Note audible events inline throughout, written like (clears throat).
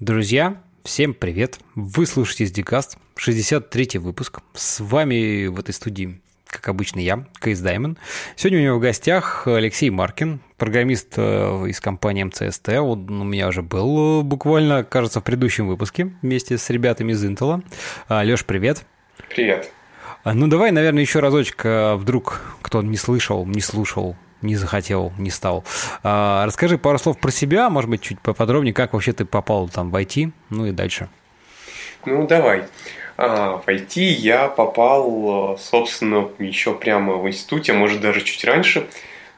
Друзья, всем привет! Вы слушаете SDCast, 63 выпуск. С вами в этой студии, как обычно, я, Кейс Даймон. Сегодня у него в гостях Алексей Маркин, программист э, из компании МЦСТ. Он у меня уже был э, буквально, кажется, в предыдущем выпуске вместе с ребятами из Intel. А, Леш, привет! Привет! А, ну, давай, наверное, еще разочек, а, вдруг кто не слышал, не слушал, не захотел, не стал. А, расскажи пару слов про себя, может быть, чуть поподробнее, как вообще ты попал там в IT, ну и дальше. Ну, давай. А, в IT я попал, собственно, еще прямо в институте, а может даже чуть раньше.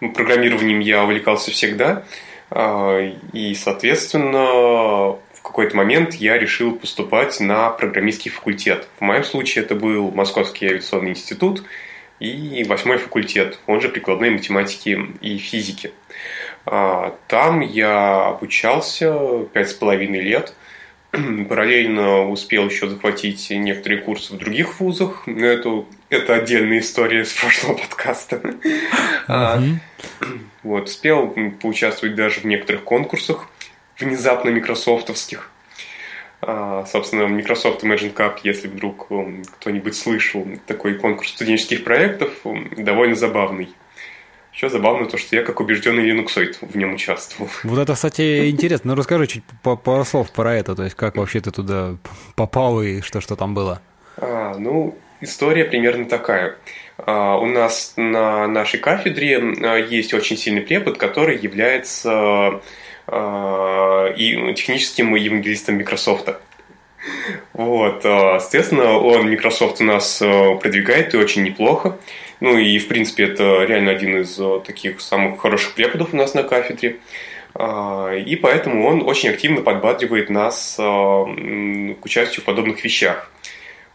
Ну, программированием я увлекался всегда. А, и, соответственно, в какой-то момент я решил поступать на программистский факультет. В моем случае это был Московский авиационный институт – и восьмой факультет, он же прикладной математики и физики. А, там я обучался пять с половиной лет. (clears throat) Параллельно успел еще захватить некоторые курсы в других вузах. Но это, это отдельная история с прошлого подкаста. Mm-hmm. Вот, успел поучаствовать даже в некоторых конкурсах внезапно микрософтовских. А, собственно, Microsoft Imagine Cup, если вдруг кто-нибудь слышал, такой конкурс студенческих проектов, довольно забавный. Еще забавно то, что я как убежденный линуксоид в нем участвовал. (laughs) Вот это, кстати, интересно. Ну, расскажи чуть пару слов про это. То есть, как вообще ты туда попал и что, что там было? А, ну, история примерно такая. А, у нас на нашей кафедре а, есть очень сильный препод, который является и техническим евангелистом Microsoft. Вот, э, соответственно, он Microsoft у нас э, продвигает и очень неплохо. Ну и, в принципе, это реально один из таких самых хороших преподов у нас на кафедре. И поэтому он очень активно подбадривает нас к участию в подобных вещах.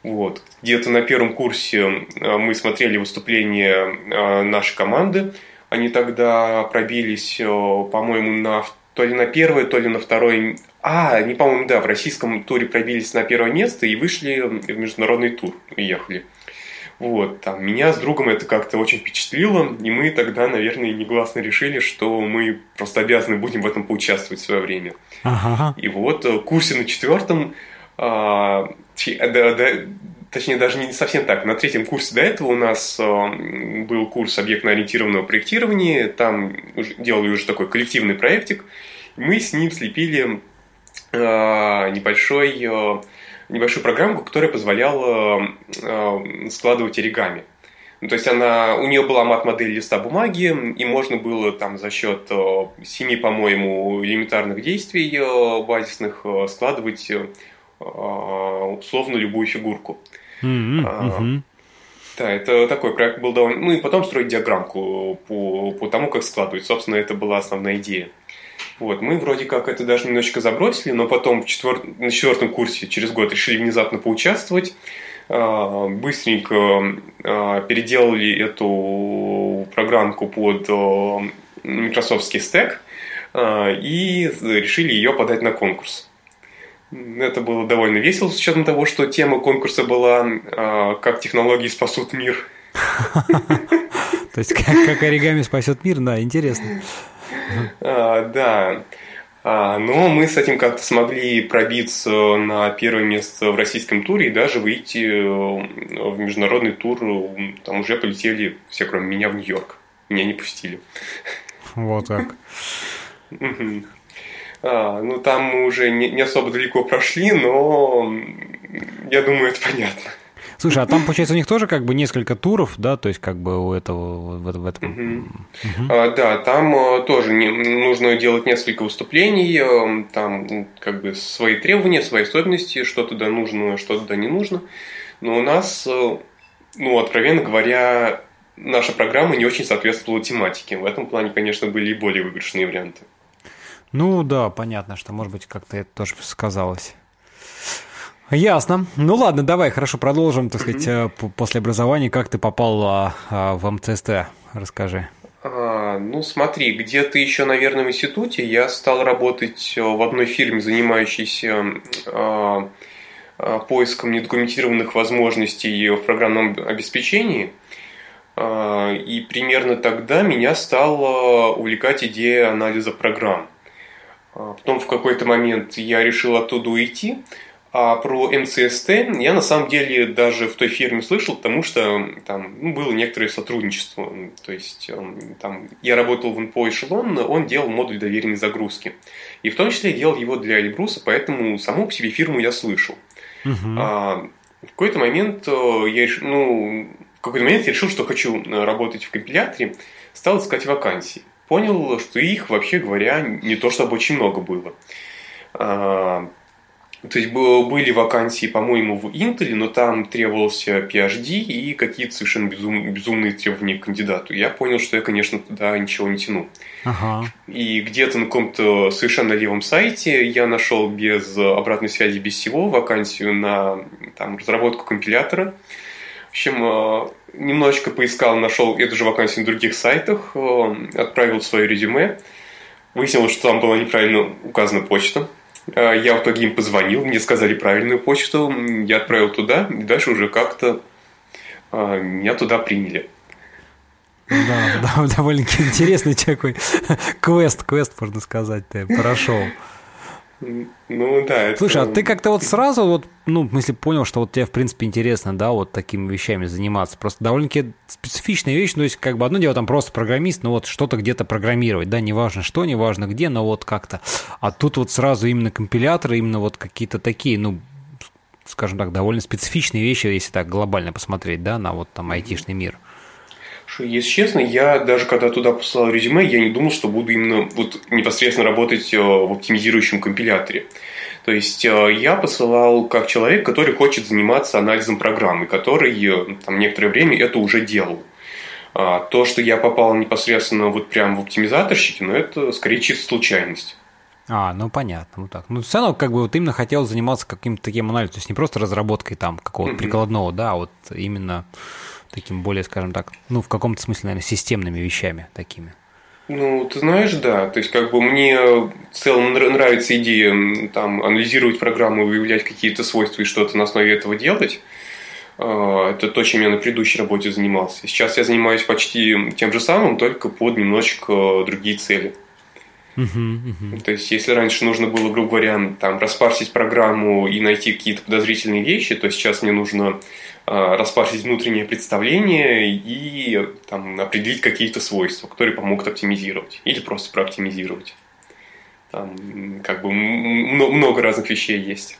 Вот. Где-то на первом курсе мы смотрели выступления нашей команды. Они тогда пробились, по-моему, на то ли на первое, то ли на второе. А, не по-моему, да, в российском туре пробились на первое место и вышли в международный тур, уехали. Вот, там, меня с другом это как-то очень впечатлило, и мы тогда, наверное, негласно решили, что мы просто обязаны будем в этом поучаствовать в свое время. Ага. И вот в курсе на четвертом, а, да, да, точнее даже не совсем так. На третьем курсе до этого у нас э, был курс объектно-ориентированного проектирования, там делали уже такой коллективный проектик, мы с ним слепили э, небольшой, э, небольшую программку, которая позволяла складывать оригами. Ну, то есть она, у нее была мат-модель листа бумаги, и можно было там за счет семи, по-моему, элементарных действий базисных складывать условно любую фигурку. Mm-hmm. Да, это такой проект был довольно... Ну и потом строить диаграммку по, по тому, как складывать. Собственно, это была основная идея. Вот, мы вроде как это даже немножечко забросили, но потом четвер... на четвертом курсе через год решили внезапно поучаствовать. А, быстренько а, переделали эту программку под Microsoft стек и решили ее подать на конкурс. Это было довольно весело, с учетом того, что тема конкурса была «Как технологии спасут мир». (laughs) То есть, как оригами спасет мир, да, интересно. А, да. А, но мы с этим как-то смогли пробиться на первое место в российском туре и даже выйти э, в международный тур. Там уже полетели все, кроме меня, в Нью-Йорк. Меня не пустили. Вот так. А, ну, там мы уже не, не особо далеко прошли, но я думаю, это понятно. Слушай, а там, получается, у них тоже как бы несколько туров, да, то есть как бы у этого в, в этом. Угу. Угу. А, да, там а, тоже не, нужно делать несколько выступлений, а, там как бы свои требования, свои особенности, что туда нужно, что туда не нужно. Но у нас, а, ну, откровенно говоря, наша программа не очень соответствовала тематике. В этом плане, конечно, были и более выигрышные варианты. Ну да, понятно, что, может быть, как-то это тоже сказалось. Ясно. Ну ладно, давай, хорошо, продолжим, так сказать, mm-hmm. после образования. Как ты попал а, а, в МЦСТ? Расскажи. А, ну, смотри, где-то еще, наверное, в институте я стал работать в одной фирме, занимающейся а, а, поиском недокументированных возможностей в программном обеспечении. И примерно тогда меня стала увлекать идея анализа программ. Потом в какой-то момент я решил оттуда уйти. А про МЦСТ я на самом деле даже в той фирме слышал, потому что там ну, было некоторое сотрудничество. То есть там, я работал в НПО «Эшелон», он делал модуль доверенной загрузки. И в том числе делал его для Эльбруса, поэтому саму по себе фирму я слышал. Uh-huh. А, в какой-то момент э, я решил, ну, в какой-то момент я решил, что хочу э, работать в компиляторе, стал искать вакансии. Понял, что их, вообще говоря, не то чтобы очень много было. А, то есть были вакансии, по-моему, в Intel, но там требовался PhD и какие-то совершенно безум, безумные требования к кандидату. Я понял, что я, конечно, туда ничего не тяну. Ага. И где-то на каком-то совершенно левом сайте я нашел без обратной связи, без всего вакансию на там, разработку компилятора. В общем, э, немножечко поискал, нашел эту же вакансию на других сайтах, э, отправил свое резюме. Выяснилось, что там была неправильно указана почта. А, я в итоге им позвонил, мне сказали правильную почту, я отправил туда, и дальше уже как-то меня туда приняли. Да, да, (laughs) довольно-таки интересный такой (laughs) квест, квест, можно сказать, ты прошел. Ну да. Это... Слушай, а ты как-то вот сразу вот, ну, в смысле, понял, что вот тебе, в принципе, интересно, да, вот такими вещами заниматься. Просто довольно-таки специфичная вещь, ну, то есть, как бы одно дело там просто программист, ну, вот что-то где-то программировать, да, неважно что, неважно где, но вот как-то. А тут вот сразу именно компиляторы, именно вот какие-то такие, ну, скажем так, довольно специфичные вещи, если так глобально посмотреть, да, на вот там айтишный мир. Что, если честно, я даже когда туда посылал резюме, я не думал, что буду именно вот непосредственно работать э, в оптимизирующем компиляторе. То есть э, я посылал как человек, который хочет заниматься анализом программы, который э, там некоторое время это уже делал. А то, что я попал непосредственно вот прям в оптимизаторщики, ну это скорее чисто случайность. А, ну понятно, ну так. Ну, все равно, как бы вот именно хотел заниматься каким-то таким анализом, то есть не просто разработкой там какого-то mm-hmm. прикладного, да, а вот именно таким более, скажем так, ну, в каком-то смысле, наверное, системными вещами такими. Ну, ты знаешь, да. То есть, как бы мне в целом нравится идея там, анализировать программу, выявлять какие-то свойства и что-то на основе этого делать. А, это то, чем я на предыдущей работе занимался. Сейчас я занимаюсь почти тем же самым, только под немножечко другие цели. Uh-huh, uh-huh. То есть, если раньше нужно было, грубо говоря, там, распарсить программу и найти какие-то подозрительные вещи, то сейчас мне нужно э, распарсить внутреннее представление и там, определить какие-то свойства, которые помогут оптимизировать или просто прооптимизировать. Там как бы много разных вещей есть.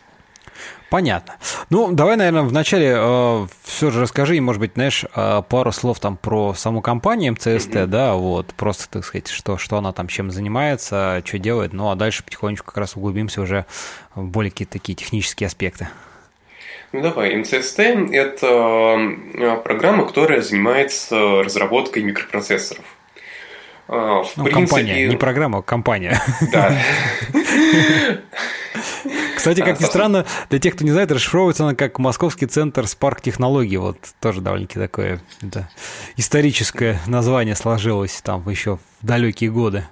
Понятно. Ну, давай, наверное, вначале э, все же расскажи, может быть, знаешь, э, пару слов там про саму компанию МЦСТ, mm-hmm. да, вот, просто, так сказать, что, что она там чем занимается, что делает, ну, а дальше потихонечку как раз углубимся уже в более какие-то такие технические аспекты. Ну давай, МЦСТ – это э, программа, которая занимается разработкой микропроцессоров. А, в ну, принципе... компания, не программа, а компания. Да. Кстати, как ни странно, для тех, кто не знает, расшифровывается она как Московский центр Spark технологий. Вот тоже довольно-таки такое да, историческое название сложилось там еще в далекие годы.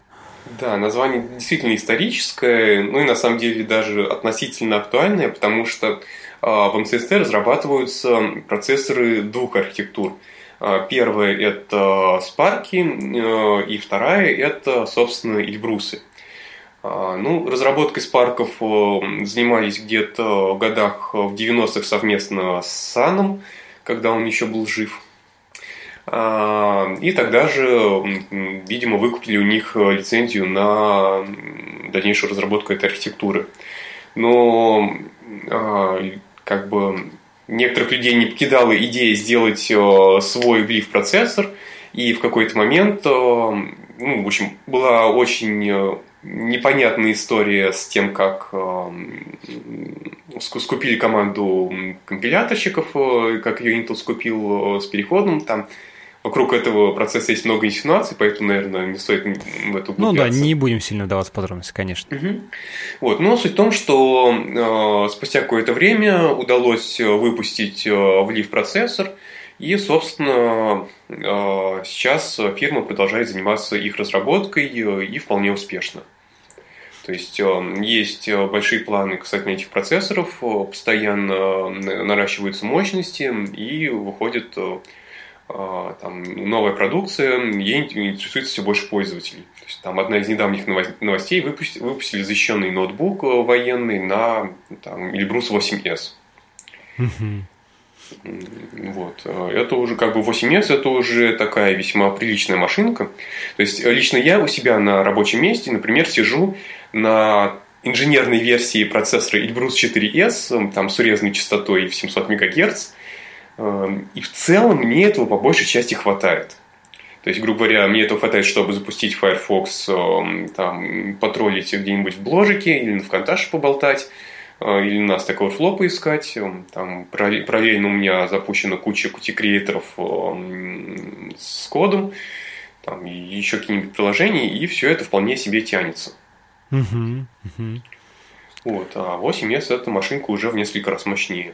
Да, название действительно историческое, ну и на самом деле даже относительно актуальное, потому что в МЦСТ разрабатываются процессоры двух архитектур – а, первая – это спарки, э, и вторая – это, собственно, Эльбрусы. А, ну, разработкой спарков э, занимались где-то в годах в 90-х совместно с Саном, когда он еще был жив. А, и тогда же, видимо, выкупили у них лицензию на дальнейшую разработку этой архитектуры. Но как бы некоторых людей не покидала идея сделать э, свой глиф-процессор, и в какой-то момент, э, ну, в общем, была очень э, непонятная история с тем, как скупили команду компиляторщиков, как ее Intel скупил с переходом, там вокруг этого процесса есть много инсинуаций, поэтому, наверное, не стоит в эту Ну да, не будем сильно вдаваться в подробности, конечно. Угу. Вот, но суть в том, что э, спустя какое-то время удалось выпустить э, в Leaf процессор, и, собственно, э, сейчас фирма продолжает заниматься их разработкой э, и вполне успешно. То есть э, есть большие планы касательно этих процессоров, постоянно наращиваются мощности и выходят там, новая продукция, ей интересуется все больше пользователей. То есть, там одна из недавних новостей выпустили, выпустили защищенный ноутбук военный на там, Эльбрус 8S. Вот. Это уже как бы 8S, это уже такая весьма приличная машинка. То есть лично я у себя на рабочем месте, например, сижу на инженерной версии процессора Elbrus 4S, там с урезанной частотой в 700 МГц. И в целом мне этого по большей части хватает. То есть, грубо говоря, мне этого хватает, чтобы запустить Firefox, там, потроллить где-нибудь в бложике или в Конташе поболтать Э, или на Stack Overflow поискать. Там параллельно у меня запущена куча кути-креаторов с кодом, там еще какие-нибудь приложения, и все это вполне себе тянется. Uh-huh, uh-huh. Вот, а 8S эта машинка уже в несколько раз мощнее.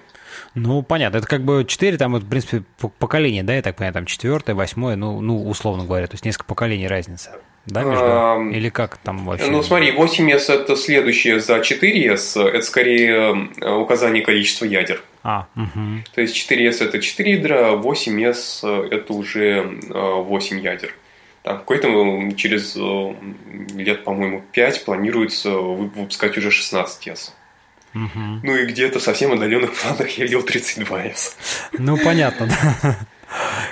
Ну, понятно. Это как бы 4, там, в принципе, поколение, да, я так понимаю, там 4, 8, ну, ну, условно говоря, то есть несколько поколений разница. Да, между... А, Или как там вообще? Ну, смотри, 8S это следующее за 4S, это скорее э, указание количества ядер. А, угу. То есть 4S это 4 ядра, 8S это уже 8 э, ядер. Там какой-то через э, лет, по-моему, 5 планируется выпускать уже 16S. Угу. Ну и где-то совсем отдаленных планах я видел 32S. Ну, понятно, да.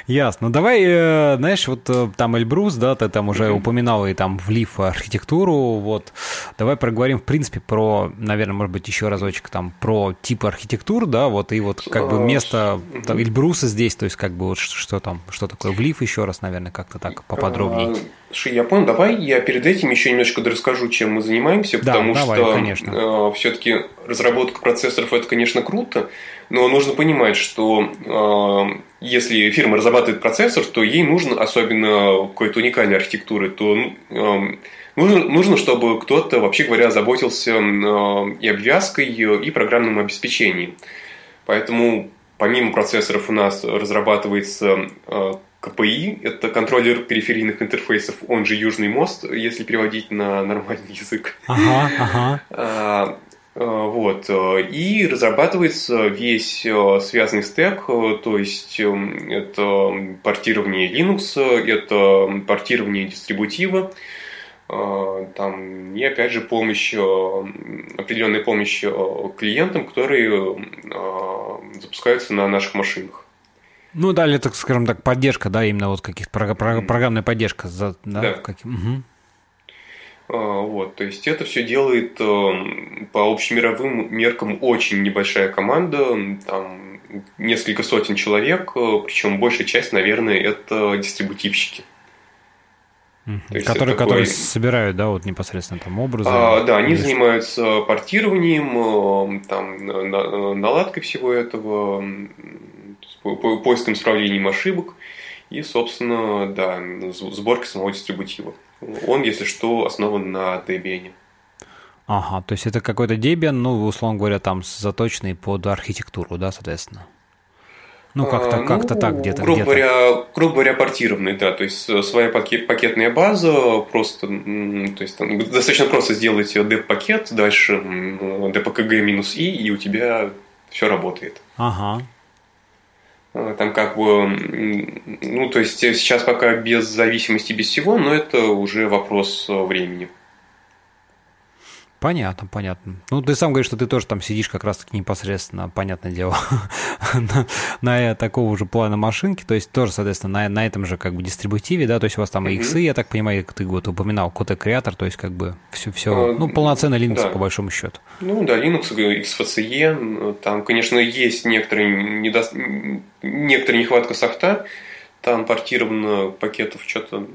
Ясно. Ну, давай, э, знаешь, вот э, там Эльбрус, да, ты там уже упоминал и там влив архитектуру, вот. Давай проговорим, в принципе, про, наверное, может быть, еще разочек там про тип архитектур, да, вот, и вот как бы место там, Эльбруса здесь, то есть как бы вот что там, что такое влив еще раз, наверное, как-то так поподробнее. Слушай, я понял, давай я перед этим еще немножко расскажу, чем мы занимаемся, да, потому давай, что э, все-таки разработка процессоров это, конечно, круто, но нужно понимать, что э, если фирма разрабатывает процессор, то ей нужно, особенно какой-то уникальной архитектуры, то э, нужно, нужно, чтобы кто-то, вообще говоря, заботился э, и обвязкой, и программным обеспечением. Поэтому помимо процессоров у нас разрабатывается э, КПИ – это контроллер периферийных интерфейсов, он же Южный мост, если переводить на нормальный язык. Ага, ага. Э, вот. Э, и разрабатывается весь э, связанный стек, то есть эм, это портирование Linux, это портирование дистрибутива, там, и опять же помощь, определенная помощь клиентам, которые запускаются на наших машинах. Ну, далее, так скажем так, поддержка, да, именно вот каких-то программная поддержка. Да, да. Как... Угу. А, вот, то есть это все делает эм, по общемировым меркам очень небольшая команда, там несколько сотен человек, э, причем большая часть, наверное, это дистрибутивщики. Которые, такой... которые собирают, да, вот непосредственно там образы. А, да, они занимаются портированием, э, там, наладкой всего этого, поиском исправлением ошибок и, собственно, да, сборкой самого дистрибутива. Он, если что, основан на Debian. Ага, то есть это какой-то Debian, ну, условно говоря, там заточенный под архитектуру, да, соответственно? Ну, как-то, а, как-то ну, так где-то. Грубо, где говоря, грубо говоря, портированный, да. То есть э, своя пакет, пакетная база, просто, то есть там, достаточно просто сделать деп-пакет, дальше dpkg минус i, и у тебя все работает. Ага. Э, там как бы, ну, то есть сейчас пока без зависимости, без всего, но это уже вопрос э, времени. Понятно, понятно. Ну, ты сам говоришь, что ты тоже там сидишь как раз-таки непосредственно, понятное дело, (laughs) на, на такого же плана машинки, то есть тоже, соответственно, на, на этом же как бы дистрибутиве, да, то есть у вас там и иксы, я так понимаю, ты вот упоминал, код-креатор, то есть как бы все, все ну, полноценный Linux да. по большому счету. Ну, да, Linux, XFCE, там, конечно, есть некоторые, недо... некоторая нехватка софта, там портировано пакетов что-то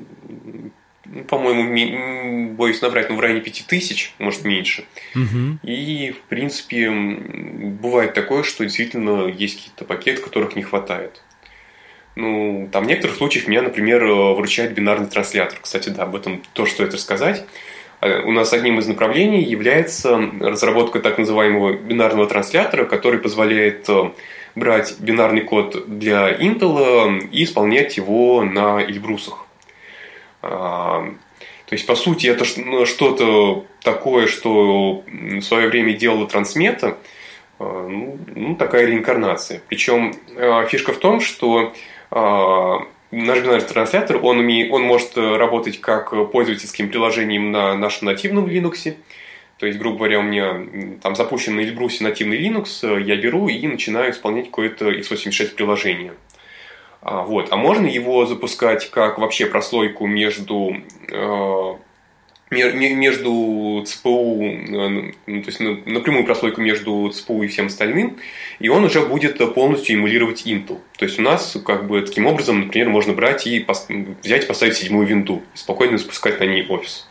ну, по-моему, боюсь набрать, ну, в районе 5000, может, меньше. Угу. И, в принципе, бывает такое, что действительно есть какие-то пакеты, которых не хватает. Ну, там в некоторых случаях меня, например, выручает бинарный транслятор. Кстати, да, об этом тоже стоит рассказать. А, у нас одним из направлений является разработка так называемого бинарного транслятора, который позволяет э, брать бинарный код для Intel и исполнять его на Эльбрусах. То есть, по сути, это ну, что-то такое, что в свое время делала трансмета, а, ну, ну, такая реинкарнация. Причем а, фишка в том, что Наш бинарный транслятор, он, умеет, он может работать как пользовательским приложением на нашем нативном Linux, то есть, грубо говоря, у меня там запущен на Эльбрусе нативный Linux, я беру и начинаю исполнять какое-то x86 приложение. А, вот. а можно его запускать как вообще прослойку между э, между ЦПУ, э, ну, то есть напрямую прослойку между ЦПУ и всем остальным, и он уже будет полностью эмулировать Intel. То есть у нас как бы таким образом, например, можно брать и взять и поставить седьмую винду и спокойно запускать на ней офис.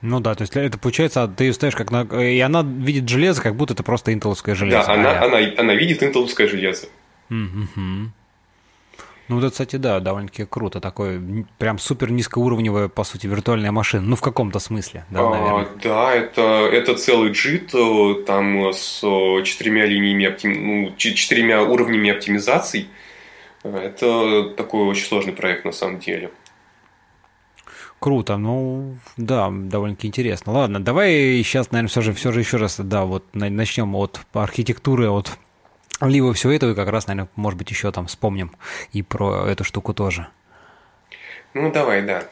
Ну да, то есть это получается, ты ее ставишь как на... И она видит железо, как будто это просто интеловское железо. Да, она, а она, она видит интеловское железо. Mm-hmm. Ну, это, кстати, да, довольно-таки круто. Такое прям супер низкоуровневая, по сути, виртуальная машина. Ну, в каком-то смысле, да, а, Да, это, это целый джит э, там с четырьмя линиями, оптим... ну, четырьмя уровнями оптимизаций. Это такой очень сложный проект на самом деле. Круто, ну да, довольно-таки интересно. Ладно, давай сейчас, наверное, все же, все же еще раз, да, вот начнем от архитектуры, от либо все это, и как раз, наверное, может быть, еще там вспомним и про эту штуку тоже. Ну, давай, да.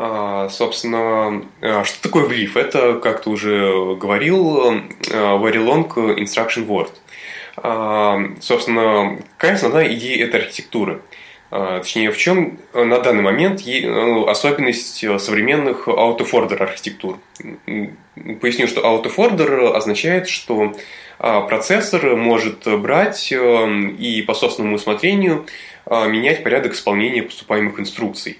А, собственно, а, что такое влив? Это, как ты уже говорил, а, very long instruction word. А, собственно, какая основная идея этой архитектуры? А, точнее, в чем на данный момент ну, особенность современных out-of-order архитектур? Поясню, что out-of-order означает, что процессор может брать эм, и по собственному усмотрению а, менять порядок исполнения поступаемых инструкций.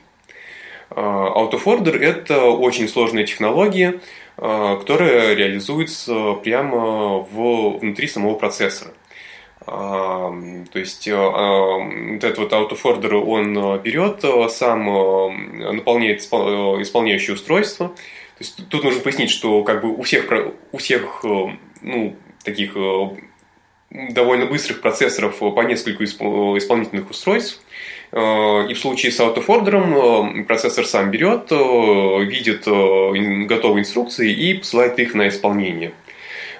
Out of Order – это очень сложная технология, а, которая реализуется прямо в, внутри самого процессора. То есть вот этот вот out of order он берет, сам наполняет исполняющее устройство. То есть тут нужно пояснить, что как бы у всех, у всех ну, таких э, довольно быстрых процессоров по нескольку исполнительных устройств. Э, и в случае с аутофордером процессор сам берет, э, видит готовые инструкции и посылает их на исполнение.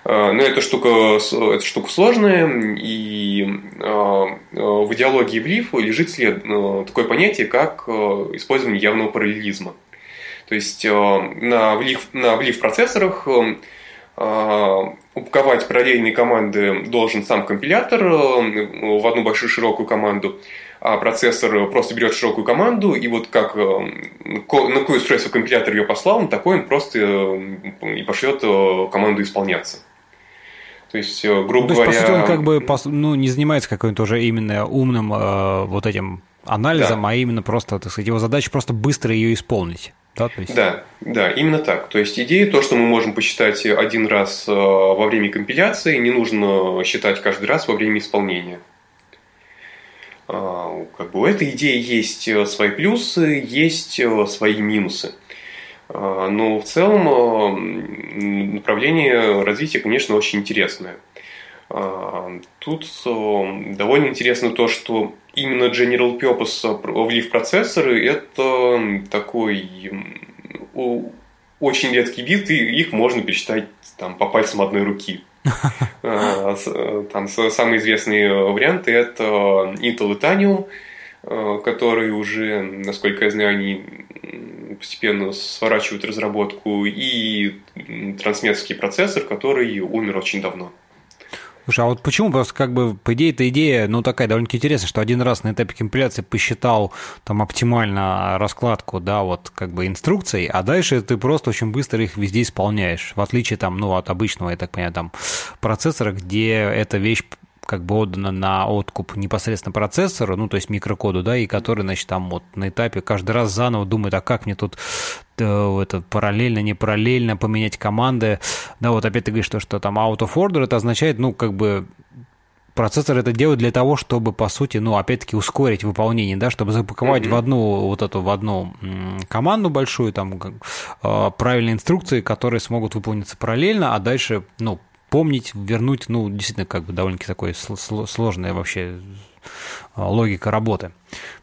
Но эта штука, эта штука сложная, и в идеологии влив лежит след, такое понятие, как использование явного параллелизма. То есть на влив, на влив процессорах упаковать параллельные команды должен сам компилятор э, в одну большую широкую команду, а процессор просто берет широкую команду, и вот как э, на какое устройство компилятор ее послал, на такой он просто э, и пошлет команду исполняться. То есть, грубо ну, то есть, говоря... По сути, он как бы ну, не занимается каким-то уже именно умным э, вот этим анализом, да. а именно просто, так сказать, его задача просто быстро ее исполнить. Да, то есть... да, да, именно так. То есть идея то, что мы можем посчитать один раз э, во время компиляции, не нужно считать каждый раз во время исполнения. А, как бы у этой идеи есть э, свои плюсы, есть э, свои минусы. А, но в целом направление развития, конечно, очень интересное. А, тут довольно интересно то, что именно General Purpose влив процессоры это такой очень редкий вид, и их можно пересчитать там, по пальцам одной руки. (laughs) А, там самые известные варианты это Intel Itanium, который уже, насколько я знаю, они постепенно сворачивают разработку, и трансметский процессор, который умер очень давно. Слушай, а вот почему просто как бы, по идее, эта идея, ну, такая довольно-таки интересная, что один раз на этапе компиляции посчитал там оптимально раскладку, да, вот как бы инструкций, а дальше ты просто очень быстро их везде исполняешь, в отличие там, ну, от обычного, я так понимаю, там процессора, где эта вещь как бы отдано на откуп непосредственно процессору, ну, то есть микрокоду, да, и который, значит, там вот на этапе каждый раз заново думает, а как мне тут это параллельно, не параллельно поменять команды. Да, вот опять ты говоришь, что, что там out of order, это означает, ну, как бы процессор это делает для того, чтобы, по сути, ну, опять-таки ускорить выполнение, да, чтобы запаковать mm-hmm. в одну вот эту, в одну команду большую, там, э, правильные инструкции, которые смогут выполниться параллельно, а дальше, ну, помнить, вернуть, ну, действительно, как бы довольно-таки такой сложная вообще логика работы.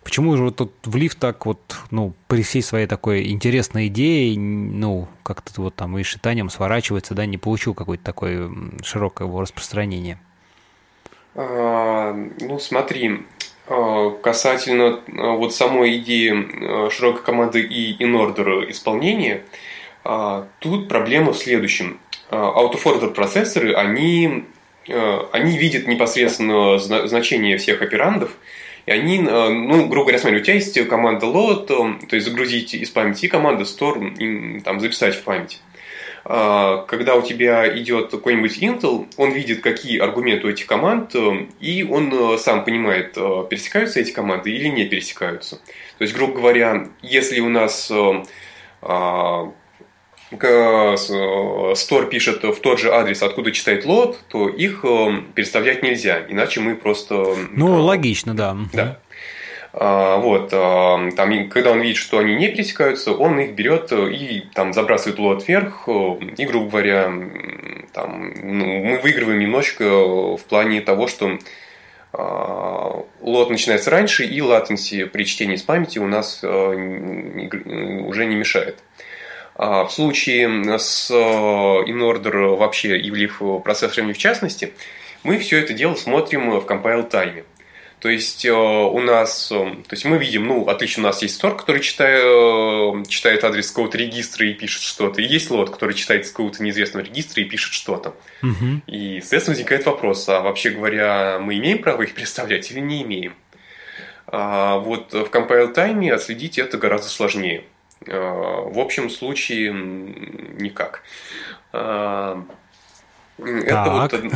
Почему же вот тут в лифт так вот, ну, при всей своей такой интересной идее, ну, как-то вот там и шитанием сворачивается, да, не получил какое-то такое широкое его распространение? А, ну, смотри, Касательно вот самой идеи широкой команды и in-order исполнения, тут проблема в следующем. Out-of-order процессоры, они, они видят непосредственно значение всех операндов, и они, ну, грубо говоря, смотри, у тебя есть команда load, то есть загрузить из памяти, и команда store, там, записать в память. А, когда у тебя идет какой-нибудь Intel, он видит, какие аргументы у этих команд, э, и он э, сам понимает, э, пересекаются эти команды или не пересекаются. То есть, грубо говоря, если у нас Store пишет в тот же адрес, откуда читает лот, то их переставлять нельзя, иначе мы просто... Ну, логично, да. Да. А, вот, а, там, когда он видит, что они не пересекаются, он их берет и там забрасывает лот вверх, и, грубо говоря, там, ну, мы выигрываем немножечко в плане того, что а, лот начинается раньше, и латенси при чтении с памяти у нас уже не мешает. В случае с InOrder вообще и в процессорами в частности, мы все это дело смотрим в compile тайме. То есть э, у нас, э, то есть мы видим, ну, отлично, у нас есть стор, который читает, э, читает адрес какого-то регистра и пишет что-то, и есть лот, который читает с какого-то неизвестного регистра и пишет что-то. Угу. И, соответственно, возникает вопрос, а вообще говоря, мы имеем право их представлять или не имеем? А вот в compile time отследить это гораздо сложнее. В общем случае никак. А, это так. вот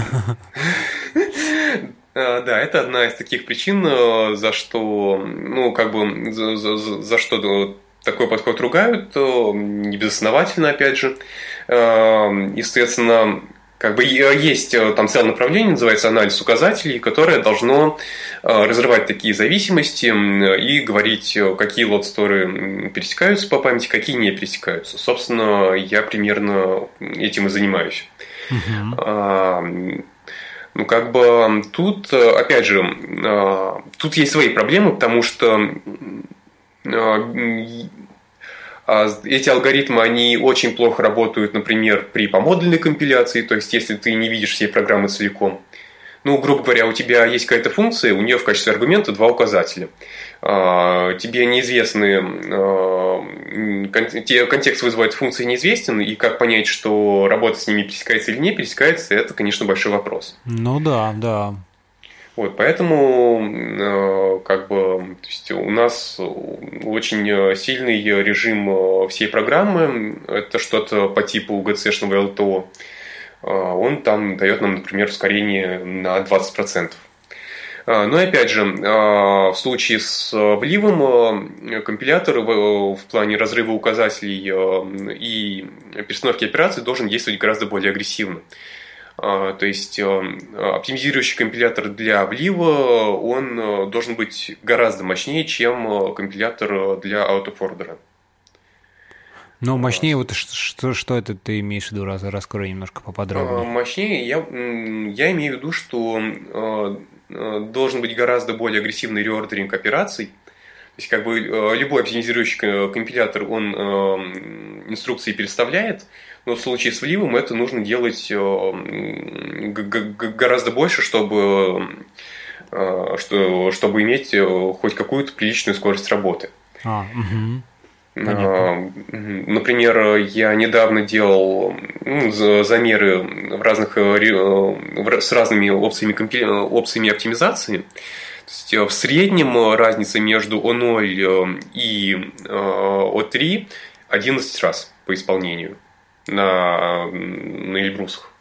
(laughs) Э, да, это одна из таких причин, э, за что, ну, как бы, за, за, за что такой подход ругают, не безосновательно, опять же. Э, естественно, как бы есть там целое направление, называется анализ указателей, которое должно разрывать такие зависимости и говорить, какие лот-сторы пересекаются по памяти, какие не пересекаются. Собственно, я примерно этим и занимаюсь. Uh-huh. Ну, как бы тут, э, опять же, э, тут есть свои проблемы, потому что э, а, эти алгоритмы, они очень плохо работают, например, при помодульной компиляции, то есть если ты не видишь всей программы целиком. Ну, грубо говоря, у тебя есть какая-то функция, у нее в качестве аргумента два указателя. А, тебе неизвестны, а, тебе контекст вызывает функции неизвестен, и как понять, что работа с ними пересекается или не пересекается, это, конечно, большой вопрос. Ну да, да. Вот, поэтому а, как бы то есть у нас очень сильный режим всей программы. Это что-то по типу GC-шного LTO. Он там дает нам, например, ускорение на 20%. А, но опять же, в случае с вливом компилятор в плане разрыва указателей и перестановки операций должен действовать гораздо более агрессивно. То есть оптимизирующий компилятор для влива, он должен быть гораздо мощнее, чем компилятор для аутофордера. Но мощнее, вот что, что это ты имеешь в виду, раз, раскрой немножко поподробнее. Мощнее, я, я имею в виду, что Э, должен быть гораздо более агрессивный реордеринг операций. То есть, как бы э, любой оптимизирующий компилятор, он э, инструкции переставляет, но в случае с вливом это нужно делать гораздо больше, чтобы, чтобы иметь хоть какую-то приличную скорость работы. А, угу. Понятно. Например, я недавно делал ну, замеры в разных, э, с разными опциями, опциями оптимизации. То есть э, в среднем разница между O0 и O3 э, 11 раз по исполнению на, на Эльбрусах.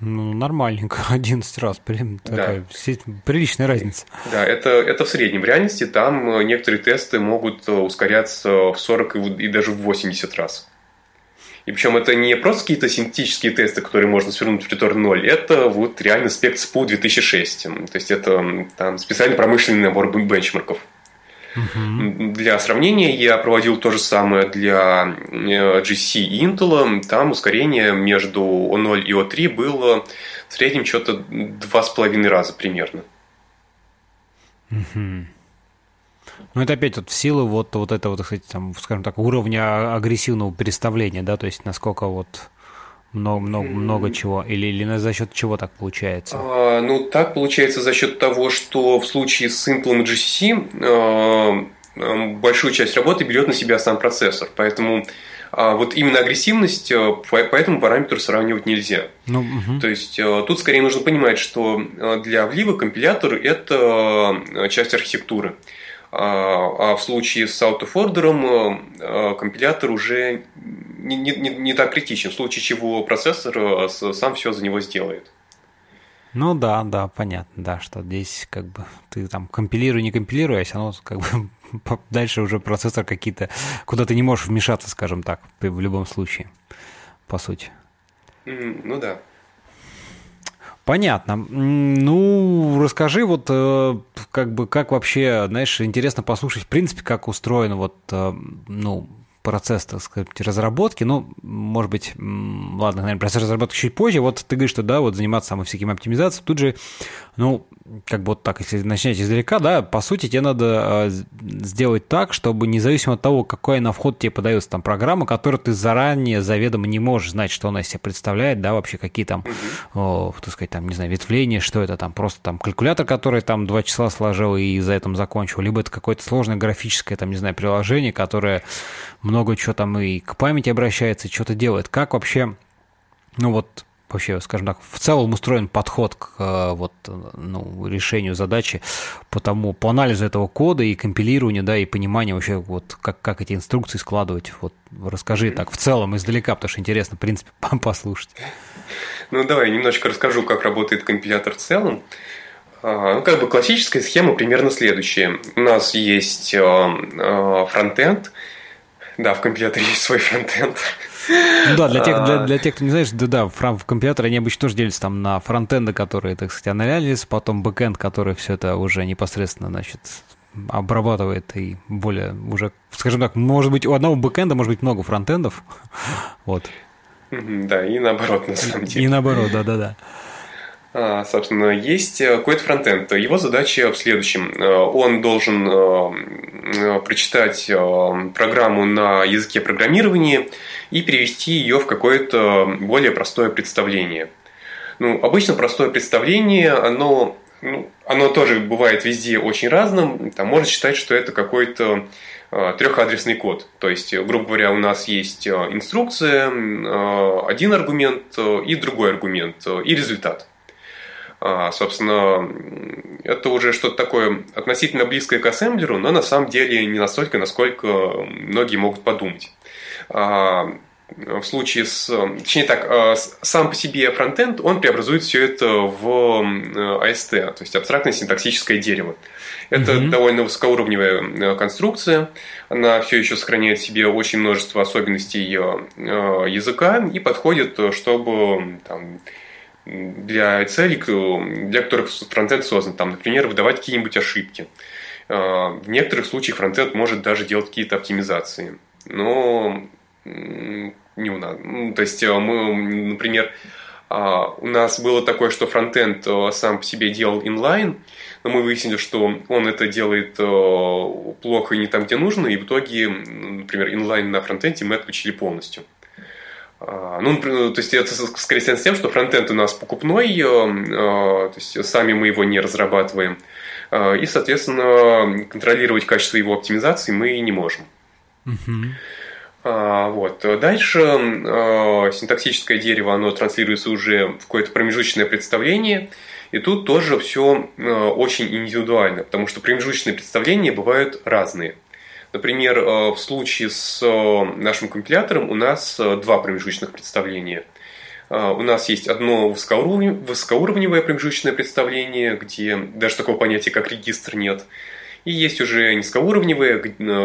Ну, нормальненько, (laughs) 11 раз. Прям такая да. приличная разница. Да, это, это в среднем. В реальности там э, некоторые тесты могут э, ускоряться в 40 и даже в 80 раз. И причем это не просто какие-то синтетические тесты, которые можно свернуть в return 0, это вот реально спект SPU 2006. То есть это там специальный промышленный набор бенчмарков. Угу. Для сравнения я проводил то же самое для э, GC и Intel. Там ускорение между O0 и O3 было в среднем что-то два с половиной раза примерно. Угу. Ну, это опять вот в силу вот, вот этого, так сказать, там, скажем так, уровня агрессивного переставления, да, то есть насколько вот много, много, много чего? Или, или за счет чего так получается? А, ну, так получается за счет того, что в случае с Intel GCC а, большую часть работы берет на себя сам процессор. Поэтому а вот именно агрессивность э, по этому параметру сравнивать нельзя. Ну, угу. То есть э, тут скорее нужно понимать, что э, для влива компилятор это часть архитектуры. А, а в случае с аутофордером компилятор уже не, не, не так критичен, в случае чего процессор сам все за него сделает. Ну да, да, понятно, да, что здесь как бы ты там компилируй, не компилируй, а все равно как бы (laughs) дальше уже процессор какие-то, куда ты не можешь вмешаться, скажем так, в любом случае, по сути. ну да. Понятно. Ну, расскажи вот, э, как бы, как вообще, знаешь, интересно послушать, в принципе, как устроен вот, э, ну, процесс, так сказать, разработки, ну, может быть, ладно, наверное, процесс разработки чуть позже, вот ты говоришь, что, да, вот заниматься самой всякими оптимизацией, тут же, ну, как бы вот так, если начинать издалека, да, по сути, тебе надо э, сделать так, чтобы независимо от того, какой на вход тебе подается там программа, которую ты заранее заведомо не можешь знать, что она из себя представляет, да, вообще какие там, о, так сказать, там, не знаю, ветвления, что это там, просто там калькулятор, который там два числа сложил и за этим закончил, либо это какое-то сложное графическое, там, не знаю, приложение, которое много чего там и к памяти обращается, и что-то делает. Как вообще, ну вот, вообще, скажем так, в целом устроен подход к э, вот, ну, решению задачи по тому, по анализу этого кода и компилированию, да, и пониманию вообще, вот, как, как эти инструкции складывать. Вот, расскажи так в целом, издалека, потому что интересно, в принципе, (laughs) послушать. Ну, давай немножечко расскажу, как работает компилятор в целом. А, ну, как бы классическая схема примерно следующая. У нас есть э, э, фронтенд, да, в компиляторе (laughs) есть свой фронтенд. Ну да, для тех, для, для тех, кто не знает, да, да, в, компиляторе они обычно тоже делятся там на фронтенды, которые, так сказать, анализ, потом бэкенд, который все это уже непосредственно, значит, обрабатывает и более уже, скажем так, может быть, у одного бэкенда может быть много фронтендов, (laughs) вот. Да, и наоборот, на самом деле. И наоборот, да-да-да. А, собственно, есть э, какой-то фронтенд. Его задача в следующем. Э, он должен э, прочитать программу на языке программирования и перевести ее в какое-то более простое представление. Ну, обычно простое представление, оно, ну, оно тоже бывает везде очень разным. Там можно считать, что это какой-то трехадресный код. То есть, грубо говоря, у нас есть инструкция, один аргумент и другой аргумент, и результат. А, собственно, это уже что-то такое относительно близкое к ассемблеру, но на самом деле не настолько, насколько многие могут подумать. А, в случае с... Точнее так, а, сам по себе фронтенд, он преобразует все это в AST, то есть абстрактное синтаксическое дерево. Это mm-hmm. довольно высокоуровневая конструкция. Она все еще сохраняет в себе очень множество особенностей языка и подходит, чтобы там, для целей, для которых фронтенд создан. Там, например, выдавать какие-нибудь ошибки. А, в некоторых случаях фронтенд может даже делать какие-то оптимизации. Но не у нас. Ну, то есть а, мы, например, а, у нас было такое, что фронтенд сам по себе делал инлайн, но мы выяснили, что он это делает плохо и не там, где нужно, и в итоге, например, инлайн на фронтенде мы отключили полностью. А, ну, то есть это скорее связано с тем, что фронтенд у нас покупной, э, э, то есть сами мы его не разрабатываем, э, и, соответственно, контролировать качество его оптимизации мы не можем. Uh-huh. Вот. Дальше синтаксическое дерево, оно транслируется уже в какое-то промежуточное представление, и тут тоже все очень индивидуально, потому что промежуточные представления бывают разные – Например, э, в случае с э, нашим компилятором у нас э, два промежуточных представления. У нас есть одно высокоуровневое промежуточное представление, где даже такого понятия, как регистр, нет. И есть уже низкоуровневое,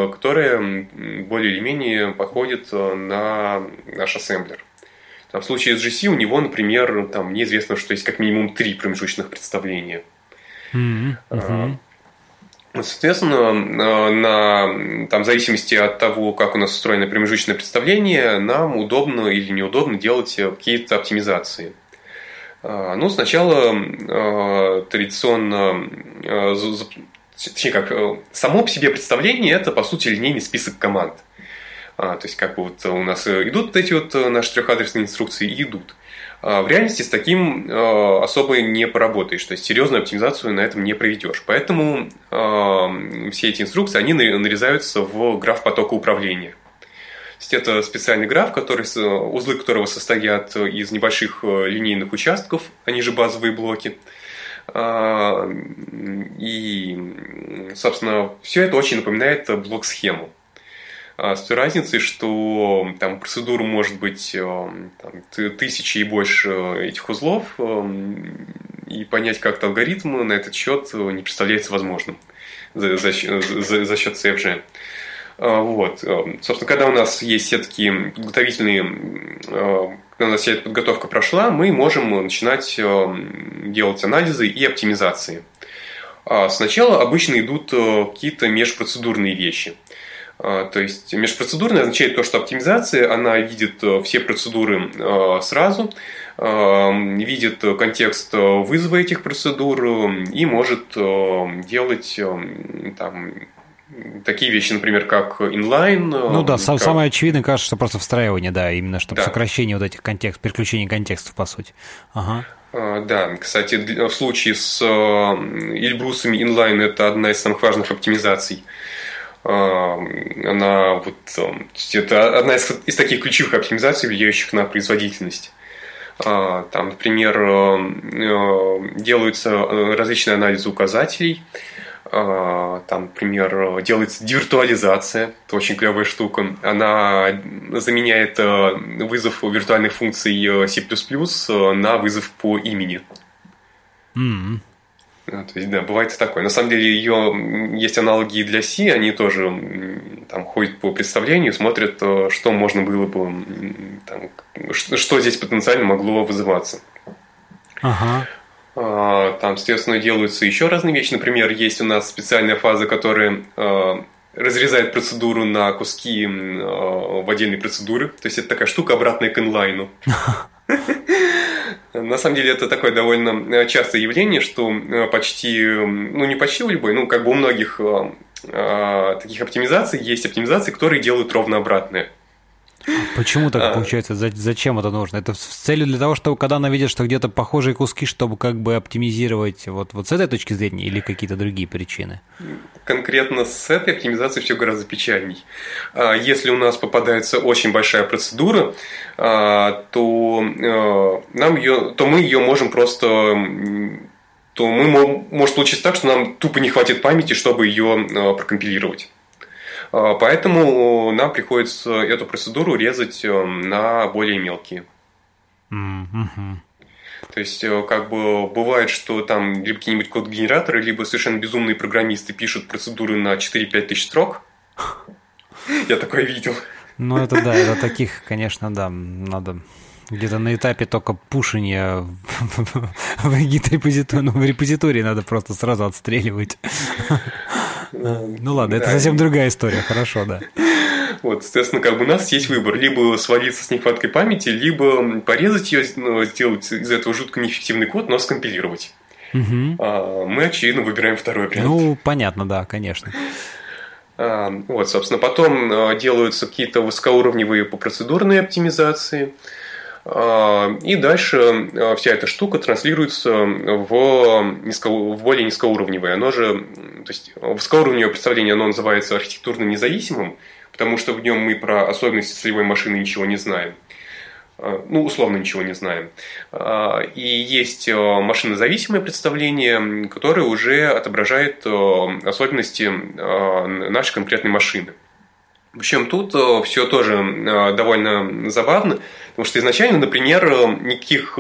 которое более или менее походит на наш ассемблер. Там, в случае с GC у него, например, там, мне известно, что есть как минимум три промежуточных представления. Mm-hmm. Uh-huh. Соответственно, э, на, там, в зависимости от того, как у нас устроено промежуточное представление, нам удобно или неудобно делать какие-то оптимизации. Э, ну, сначала э, традиционно, точнее как, само по себе представление – это, по сути, линейный список команд. А, то есть, как бы вот у нас идут эти вот наши трехадресные инструкции и идут. А в реальности с таким особо не поработаешь, то есть серьезную оптимизацию на этом не проведешь. Поэтому все эти инструкции, они нарезаются в граф потока управления. То есть это специальный граф, который, узлы которого состоят из небольших линейных участков, они же базовые блоки. А, и, собственно, все это очень напоминает блок-схему. А, с той разницей, что там процедура может быть э, там, тысячи и больше этих узлов, э, и понять как-то алгоритм на этот счет не представляется возможным за, за, за, за счет CFG. А, вот. Э, собственно, когда у нас есть все такие подготовительные, э, когда у нас вся эта подготовка прошла, мы можем начинать э, делать анализы и оптимизации. А сначала обычно идут какие-то межпроцедурные вещи. А, то есть межпроцедурная означает то, что оптимизация, она видит все процедуры сразу, видит контекст вызова этих процедур и может делать там, такие вещи, например, как inline. Ну да, как... самое очевидное, кажется, что просто встраивание, да, именно чтобы да. сокращение вот этих контекстов, переключение контекстов, по сути. Ага. А, да, кстати, в случае с э, Ильбрусами inline это одна из самых важных оптимизаций. А, она вот, э, это одна из, из таких ключевых оптимизаций, влияющих на производительность. А, там, например, э, делаются различные анализы указателей, а, там, например, делается девиртуализация, это очень клевая штука. Она заменяет э, вызов виртуальных функций э, C++ э, на вызов по имени. Mm-hmm. То есть, да, бывает и такое. На самом деле, ее есть аналоги для C, они тоже там ходят по представлению, смотрят, что можно было бы, там, что здесь потенциально могло вызываться. Ага. А, там, соответственно, делаются еще разные вещи. Например, есть у нас специальная фаза, которая а, разрезает процедуру на куски а, в отдельные процедуры. То есть это такая штука обратная к инлайну. (laughs) На самом деле это такое довольно частое явление, что почти, ну не почти у любой, ну как бы у многих таких оптимизаций есть оптимизации, которые делают ровно обратное. Почему так а. получается? Зачем это нужно? Это с целью для того, чтобы когда она видит, что где-то похожие куски, чтобы как бы оптимизировать вот, вот с этой точки зрения или какие-то другие причины? Конкретно с этой оптимизацией все гораздо печальней. А, если у нас попадается очень большая процедура, а, то, нам ее, то мы ее можем просто то мы, может получиться так, что нам тупо не хватит памяти, чтобы ее прокомпилировать. А, поэтому нам приходится эту процедуру резать э, на более мелкие. Mm-hmm. То есть, э, как бы бывает, что там либо какие-нибудь код-генераторы, либо совершенно безумные программисты пишут процедуры на 4-5 тысяч строк. (laughs) Я такое видел. Ну, это да, это таких, конечно, да, надо где-то на этапе только пушения в (laughs) гид-репозитории, ну, в репозитории надо просто сразу отстреливать. (laughs) Ну ладно, это совсем другая история, хорошо, да. Вот, соответственно, как бы у нас есть выбор. Либо свалиться с нехваткой памяти, либо порезать ее, ну, сделать из этого жутко неэффективный код, но скомпилировать. Угу. А, мы, очевидно, выбираем второй вариант. Ну, понятно, да, конечно. А, вот, собственно, потом а, делаются какие-то высокоуровневые по процедурной оптимизации. А, и дальше а, вся эта штука транслируется в, низко, в более низкоуровневое. Оно же, то есть высокоуровневое представление, оно называется архитектурно независимым, потому что в нем мы про особенности целевой машины ничего не знаем. Ну, условно ничего не знаем. И есть машинозависимое представление, которое уже отображает особенности нашей конкретной машины. В общем, тут э, все тоже э, довольно забавно, потому что изначально, например, э, никаких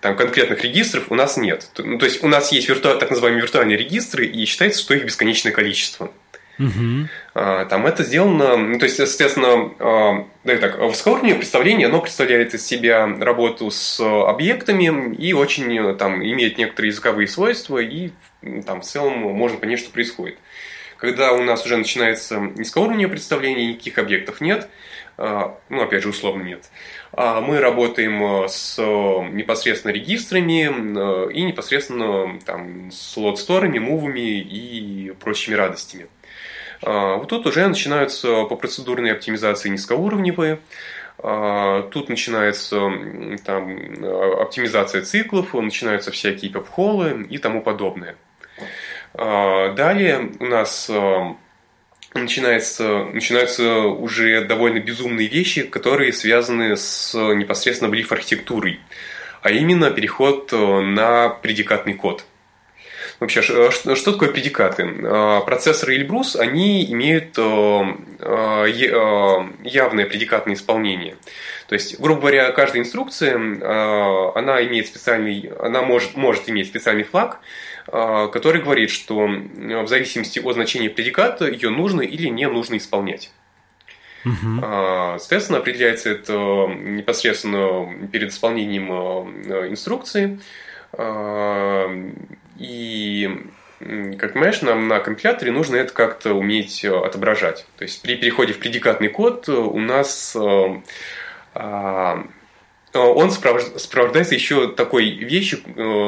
там, конкретных регистров у нас нет. Ну, то есть у нас есть вирту... так называемые виртуальные регистры, и считается, что их бесконечное количество. Угу. Там это сделано, ну, то есть, соответственно, да, так, высокоуровневое представление, оно представляет из себя работу с объектами и очень там имеет некоторые языковые свойства, и там в целом можно понять, что происходит. Когда у нас уже начинается низкоуровневое представление, никаких объектов нет, а, ну, опять же, условно нет, а мы работаем э, с э, непосредственно регистрами э, и непосредственно там, с лот-сторами, мувами и прочими радостями. Вот тут уже начинаются по процедурной оптимизации низкоуровневые, Тут начинается там, оптимизация циклов, начинаются всякие пепхолы и тому подобное. Далее у нас начинается, начинаются уже довольно безумные вещи, которые связаны с непосредственно бриф-архитектурой, а именно переход на предикатный код – Вообще, что, что такое предикаты? Процессоры Эльбрус, они имеют э, э, э, явное предикатное исполнение. То есть, грубо говоря, каждая инструкция, она имеет специальный, она может, может иметь специальный флаг, который говорит, что в зависимости от значения предиката ее нужно или не нужно исполнять. Угу. Соответственно, определяется это непосредственно перед исполнением инструкции. И как понимаешь, нам на компиляторе нужно это как-то уметь отображать. То есть при переходе в предикатный код э, у нас а, он сопровождается еще такой вещью,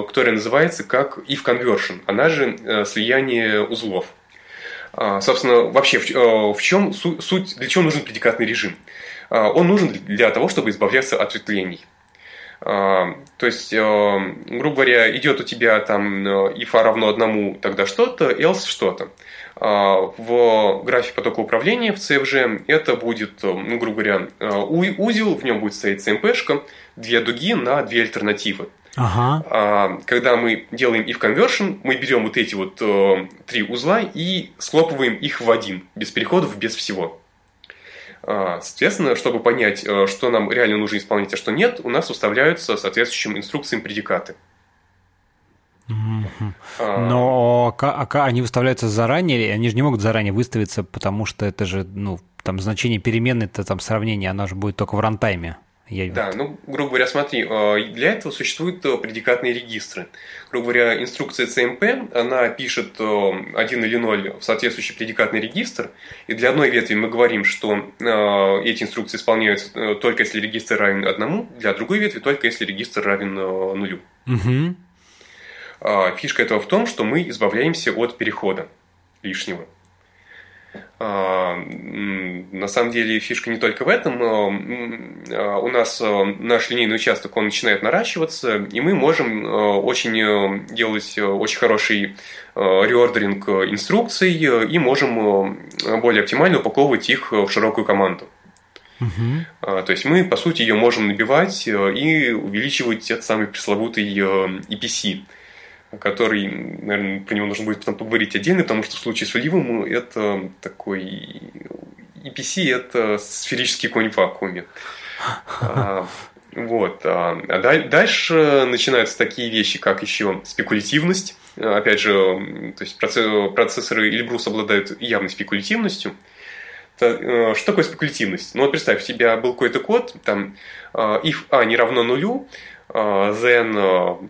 которая называется как if conversion, она же слияние узлов. А, собственно, вообще в чем суть, для чего нужен предикатный режим? А, он нужен для того, чтобы избавляться от ответвлений. А, то есть, а, грубо говоря, идет у тебя там if а равно одному, тогда что-то, else что-то. В графе потока управления в CFG это будет, ну, грубо говоря, узел, в нем будет стоять CMP-шка, две дуги на две альтернативы. Ага. Когда мы делаем if conversion, мы берем вот эти вот три узла и схлопываем их в один, без переходов, без всего. А, соответственно, чтобы понять, э, что нам реально нужно исполнять, а что нет, у нас выставляются соответствующим инструкциям предикаты. А. Но а они выставляются заранее, они же не могут заранее выставиться, потому что это же, ну, там значение переменной, это там сравнение, оно же будет только в рантайме. Я... Да, ну, грубо говоря, смотри, э, для этого существуют э, предикатные регистры. Грубо говоря, инструкция CMP, она пишет э, один или ноль в соответствующий предикатный регистр, и для одной ветви мы говорим, что эти инструкции исполняются только если регистр равен одному, для другой ветви только если регистр равен нулю. Угу. Фишка этого в том, что мы избавляемся от перехода лишнего. А, на самом деле фишка не только в этом. А, у нас а, наш линейный участок он начинает наращиваться, и мы можем очень делать очень хороший реордеринг инструкций и можем более оптимально упаковывать их в широкую команду. Угу. То есть мы, по сути, ее можем набивать и увеличивать этот самый пресловутый EPC который, наверное, про него нужно будет потом поговорить отдельно, потому что в случае с Оливом это такой... EPC – это сферический конь в вакууме. А, вот. А, а дальше начинаются такие вещи, как еще спекулятивность. Опять же, то есть процессоры Эльбрус обладают явной спекулятивностью. Что такое спекулятивность? Ну вот представь, у тебя был какой-то код, там if a не равно нулю, then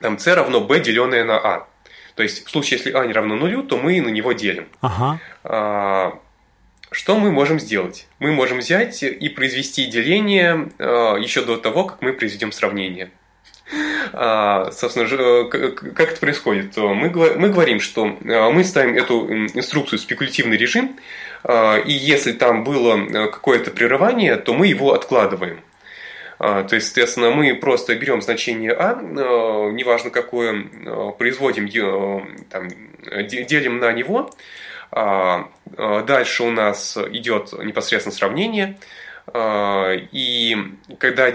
там c равно b, деленное на a. То есть в случае, если a не равно нулю, то мы на него делим. Ага. А, что мы можем сделать? Мы можем взять и произвести деление а, еще до того, как мы произведем сравнение. А, собственно, как это происходит? Мы, мы говорим, что а, мы ставим эту инструкцию в спекулятивный режим, и если там было какое-то прерывание, то мы его откладываем. А, то есть, соответственно, мы просто берем значение А, а неважно какое, а, производим, там, делим на него. Дальше у нас идет непосредственно сравнение. И когда,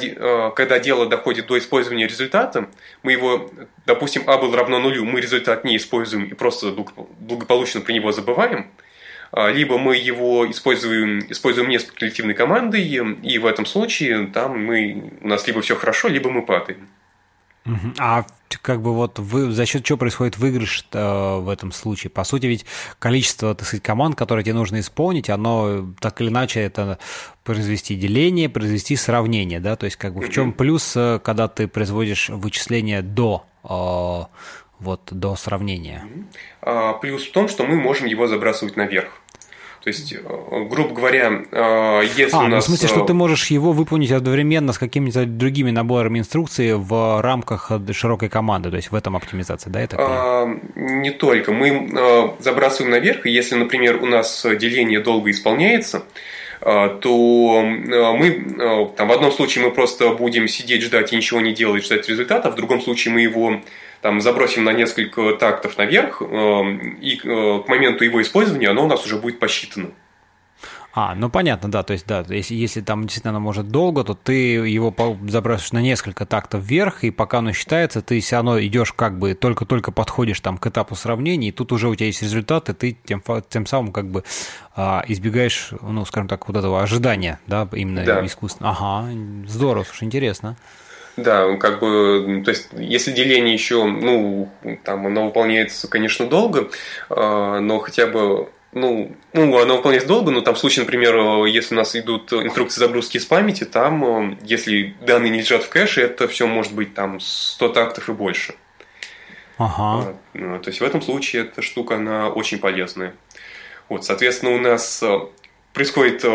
когда дело доходит до использования результата, мы его, допустим, А был равно нулю, мы результат не используем и просто благополучно про него забываем – а, либо мы его используем, используем не спекулятивной командой, и в этом случае там мы, у нас либо все хорошо, либо мы падаем. А как бы вот вы, за счет чего происходит выигрыш э, в этом случае? По сути, ведь количество, так сказать, команд, которые тебе нужно исполнить, оно так или иначе это произвести деление, произвести сравнение, да? То есть как бы в чем плюс, э, когда ты производишь вычисление до э, вот до сравнения? А, плюс в том, что мы можем его забрасывать наверх. То есть, э, грубо говоря, э, если а, у нас... Ну, в смысле, что ты можешь его выполнить одновременно с какими-то другими наборами инструкций в рамках широкой команды, то есть в этом оптимизация, да, это? А, не только. Мы забрасываем наверх, и если, например, у нас деление долго исполняется, то мы там, в одном случае мы просто будем сидеть, ждать и ничего не делать, ждать результата, в другом случае мы его там, забросим на несколько тактов наверх, эм, и э, к моменту его использования оно у нас уже будет посчитано. А, ну понятно, да, то есть, да, если, если там действительно оно может долго, то ты его забрасываешь на несколько тактов вверх, и пока оно считается, ты все равно идешь как бы, только-только подходишь там к этапу сравнения, и тут уже у тебя есть результат, и ты тем, тем самым как бы а, избегаешь, ну, скажем так, вот этого ожидания, да, именно да. искусственно. Ага, здорово, слушай, интересно. Да, как бы, то есть, если деление еще, ну, там, оно выполняется, конечно, долго, а, но хотя бы ну, ну, оно выполняется долго, но там в случае, например, если у нас идут инструкции загрузки из памяти, там, если данные не лежат в кэше, это все может быть там 100 тактов и больше. Ага. Ну, то есть в этом случае эта штука, она очень полезная. Вот, соответственно, у нас происходит,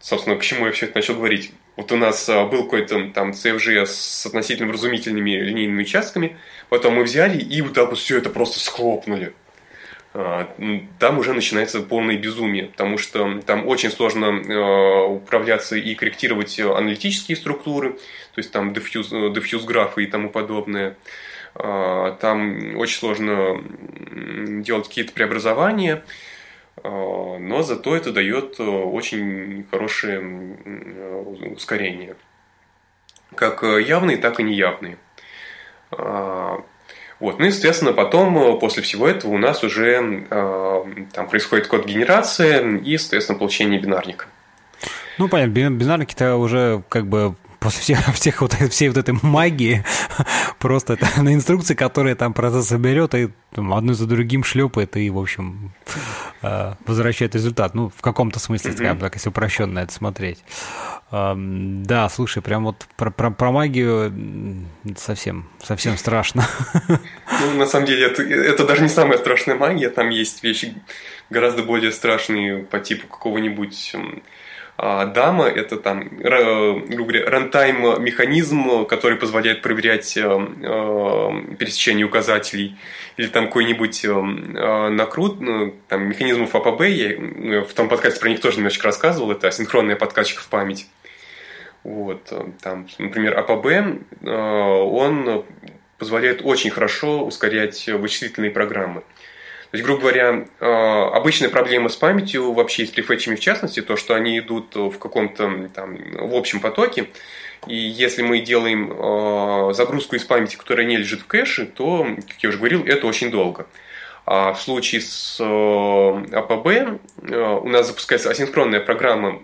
собственно, почему я все это начал говорить, вот у нас а, был какой-то там CFG с относительно вразумительными линейными участками, потом мы взяли и вот так вот все это просто схлопнули. А, там уже начинается полное безумие, потому что там очень сложно а, управляться и корректировать аналитические структуры, то есть там дефьюз, дефьюз графы и тому подобное. Там очень сложно делать какие-то преобразования. А, но зато это дает э, очень хорошее ускорение. Как э, явные, так и неявные. Вот. Ну, естественно, потом, э, после всего этого, у нас уже там происходит код генерации и, соответственно, получение бинарника. Ну, понятно, бинарники-то уже как бы после всех, (laughs) всех вот, всей вот этой магии, (laughs) просто это на инструкции, которые там процессор берет и там, одно за другим шлепает и, в общем, э, возвращает результат. Ну, в каком-то смысле, скажем так, если упрощенно это смотреть. Да, слушай, прям вот про, про, про магию совсем, совсем страшно. (laughs) Ну, на самом деле, это, это даже не самая страшная магия, там есть вещи гораздо более страшные по типу какого-нибудь а дама – это там, рантайм механизм, который позволяет проверять э, э, пересечение указателей, или там какой-нибудь э, накрут, ну, там, механизмов АПБ, я ну, в том подкасте про них тоже немножечко рассказывал, это асинхронная подкачка в память. Вот, там, например, АПБ, он позволяет очень хорошо ускорять вычислительные программы. То есть, грубо говоря, а, обычная проблема с памятью вообще с префетчами в частности, то, что они идут в каком-то там в общем потоке, и если мы делаем а, загрузку из памяти, которая не лежит в кэше, то, как я уже говорил, это очень долго. А в случае с а, АПБ у нас запускается асинхронная программа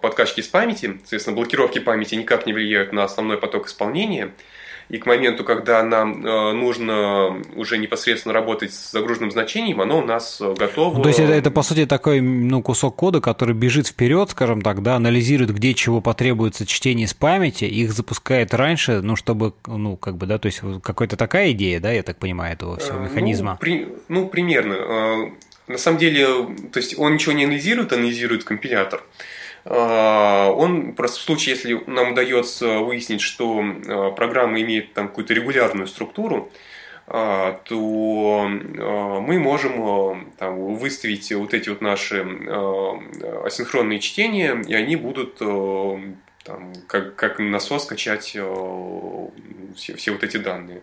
подкачки из памяти, соответственно, блокировки памяти никак не влияют на основной поток исполнения – и к моменту, когда нам э, нужно уже непосредственно работать с загруженным значением, оно у нас э, готово. То есть это, это по сути такой ну, кусок кода, который бежит вперед, скажем так, да, анализирует, где чего потребуется чтение из памяти, их запускает раньше, ну, чтобы, ну, как бы, да, то есть какая-то такая идея, да, я так понимаю, этого всего э, механизма. Ну, при, ну примерно. На самом деле, то есть он ничего не анализирует, анализирует компилятор. А, он просто в случае, если нам удается выяснить, что а, программа имеет там какую-то регулярную структуру, а, то мы можем там, выставить вот эти вот наши асинхронные чтения, и они будут там, как, как насос качать все, все вот эти данные.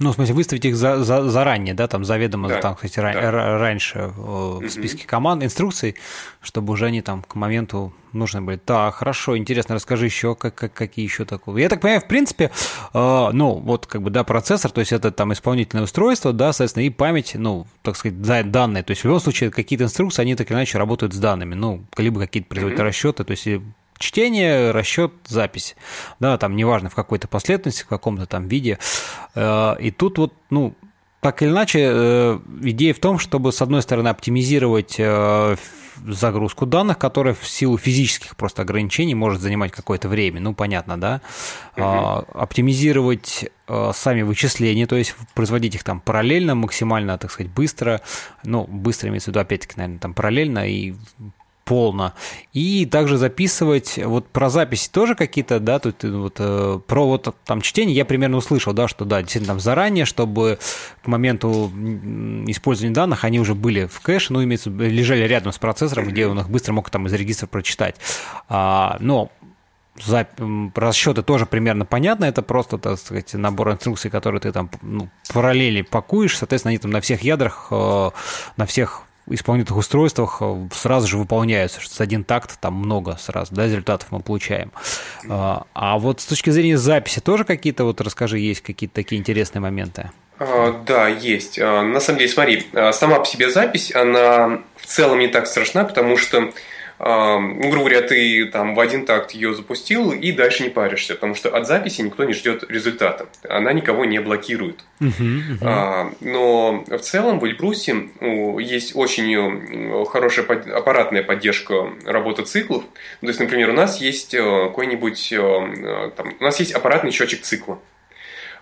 Ну, в смысле, выставить их за, за, заранее, да, там заведомо, да, там, кстати, да. раньше в списке команд, инструкций, чтобы уже они там к моменту нужны были. Так, хорошо, интересно, расскажи еще, как, как, какие еще такого. Я так понимаю, в принципе, э, ну, вот как бы, да, процессор, то есть это там исполнительное устройство, да, соответственно, и память, ну, так сказать, данные. То есть в любом случае какие-то инструкции, они так или иначе работают с данными, ну, либо какие-то производят mm-hmm. расчеты, то есть чтение, расчет, запись. Да, там неважно в какой-то последовательности, в каком-то там виде. Э, и тут вот, ну, так или иначе, э, идея в том, чтобы, с одной стороны, оптимизировать э, загрузку данных, которая в силу физических просто ограничений может занимать какое-то время, ну, понятно, да, угу. оптимизировать сами вычисления, то есть производить их там параллельно, максимально, так сказать, быстро, ну, быстро имеется в виду, опять-таки, наверное, там параллельно и полно. И также записывать, вот про записи тоже какие-то, да, тут э, вот э, про вот там чтение я примерно услышал, да, что да, действительно там заранее, чтобы к моменту использования данных они уже были в кэше, ну, имеется, лежали рядом с процессором, где он их быстро мог там из регистра прочитать. А, но расчеты тоже примерно понятно, это просто, так сказать, набор инструкций, которые ты там ну, параллели пакуешь, соответственно, они там на всех ядрах, э, на всех исполнительных устройствах э, сразу же выполняются, что с один такт там много сразу, да, результатов мы получаем. А, а вот с точки зрения записи тоже какие-то, вот расскажи, есть какие-то такие интересные моменты? А, да, есть. А, на самом деле, смотри, сама по себе запись, она в целом не так страшна, потому что грубо говоря, ты там в один такт ее запустил и дальше не паришься, потому что от записи никто не ждет результата. Она никого не блокирует. Uh-huh, uh-huh. Но в целом в Эльбрусе есть очень э, хорошая аппаратная поддержка работы циклов. То есть, например, у нас есть э, какой-нибудь, э, там, у нас есть аппаратный счетчик цикла.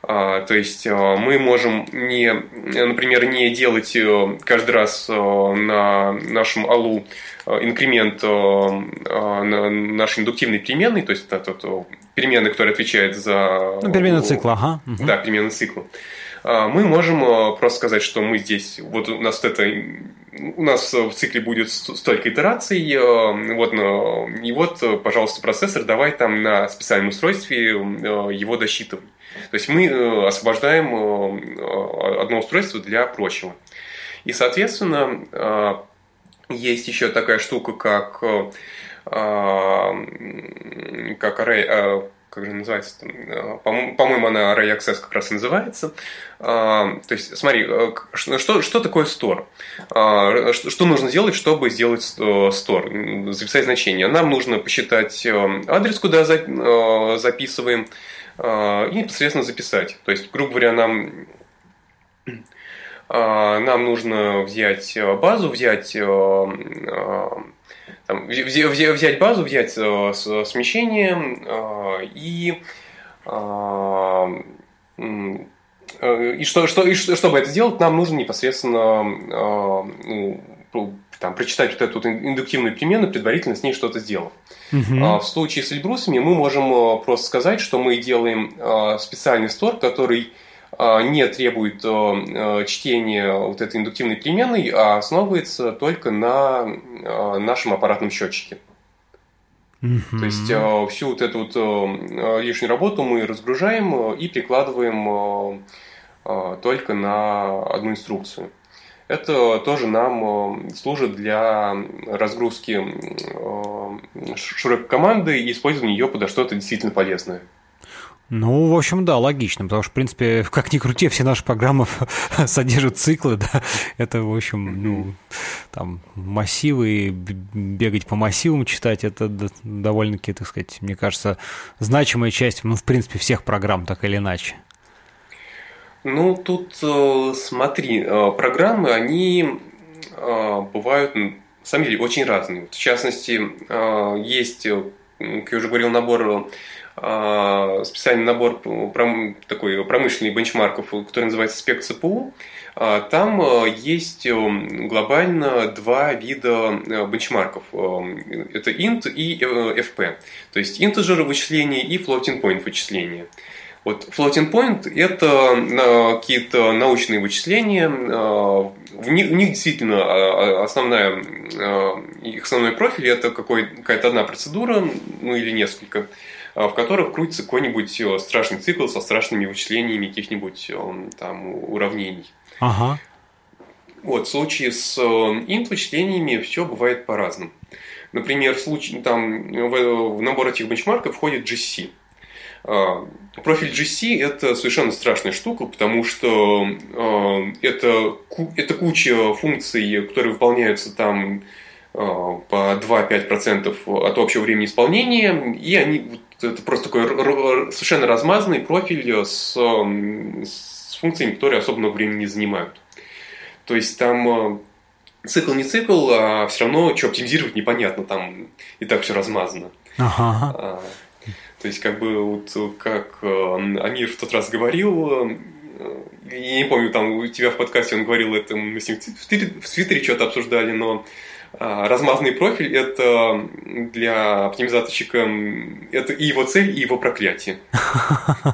То есть мы можем не, например, не делать каждый раз на нашем алу Э, инкремент э, э, нашей индуктивной переменной, то есть это, переменная, которая отвечает за... Ну, перемена цикла, ага. Да, перемена цикла. Мы можем просто сказать, что мы здесь, вот у нас это, у нас в цикле будет столько итераций, вот, и вот, пожалуйста, процессор, давай там на специальном устройстве его досчитывай. То есть мы освобождаем одно устройство для прочего. И, соответственно, есть еще такая штука, как, э, а, как array, а, как же называется, э, по-моему, она Array Access как раз и называется. А, то есть, смотри, э, что, что такое store? Что нужно сделать, чтобы сделать store, записать значение? Нам нужно посчитать адрес, куда записываем, и непосредственно записать. То есть, грубо говоря, нам а, нам нужно взять э, базу, взять, э, э, там, взять базу, взять смещение и и, что, что, и чтобы это сделать, нам нужно непосредственно ну, там, прочитать вот эту индуктивную перемену, предварительно с ней что-то сделав. Угу. В случае с Эльбрусами мы можем просто сказать, что мы делаем специальный стор, который не требует э, чтения вот этой индуктивной переменной, а основывается только на э, нашем аппаратном счетчике. Mm-hmm. То есть э, всю вот эту вот лишнюю работу мы разгружаем и прикладываем только на одну инструкцию. Это тоже нам служит для разгрузки широкой команды и использования ее подо что-то действительно полезное. Ну, в общем, да, логично, потому что, в принципе, (laughs) как ни крути, все наши программы (laughs) содержат циклы, да, это, в общем, ну, там, массивы, бегать по массивам читать, это довольно-таки, так сказать, мне кажется, значимая часть, ну, в принципе, всех программ, так или иначе. Ну, тут, э, смотри, э, программы, они э, бывают, на самом деле, очень разные. В частности, есть, как я уже говорил, набор специальный набор такой промышленных бенчмарков, который называется спек ЦПУ. А, там а, есть глобально два вида бенчмарков. Это int и fp. То есть integer вычисления и floating point вычисления. Вот floating point – это какие-то научные вычисления. В них, в них действительно основная, их основной профиль – это какая-то одна процедура, ну или несколько – Э, в которых крутится какой-нибудь э, страшный цикл со страшными вычислениями каких-нибудь э, там уравнений. Ага. Вот, в случае с int вычислениями все бывает по-разному. Например, в случае, там, в, в набор этих бенчмарков входит GC. Профиль GC – это совершенно страшная штука, потому что это, это куча функций, которые выполняются там по 2-5% от общего времени исполнения, и они это просто такой совершенно размазанный профиль с, с функциями, которые особо много времени не занимают. То есть там цикл не цикл, а все равно что оптимизировать непонятно, там и так все размазано. Ага. А, то есть, как бы, вот как э, Амир в тот раз говорил, э, я не помню, там у тебя в подкасте он говорил это, мы с ним в Твиттере, что-то обсуждали, но размазанный профиль – это для оптимизаторщика это и его цель, и его проклятие. (laughs)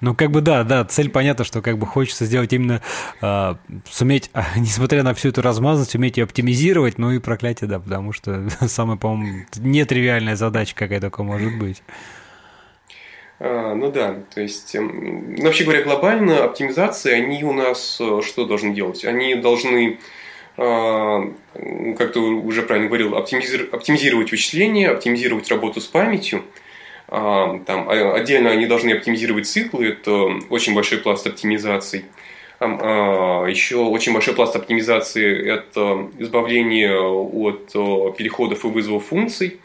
Ну, как бы да, да, цель понятна, что как бы хочется сделать именно э, суметь, (laughs) несмотря на всю эту размазанность, уметь ее оптимизировать, ну и проклятие, да, потому что (laughs) самая, по-моему, нетривиальная задача какая только может быть. А, ну да, то есть, эм, вообще говоря, глобально оптимизации, они у нас э, что должны делать? Они должны а, как ты уже правильно говорил, оптимизировать вычисления, оптимизировать работу с памятью. А, там, а, отдельно они должны оптимизировать циклы, это очень большой пласт оптимизаций. Еще очень большой пласт оптимизации – это избавление от переходов и вызовов функций.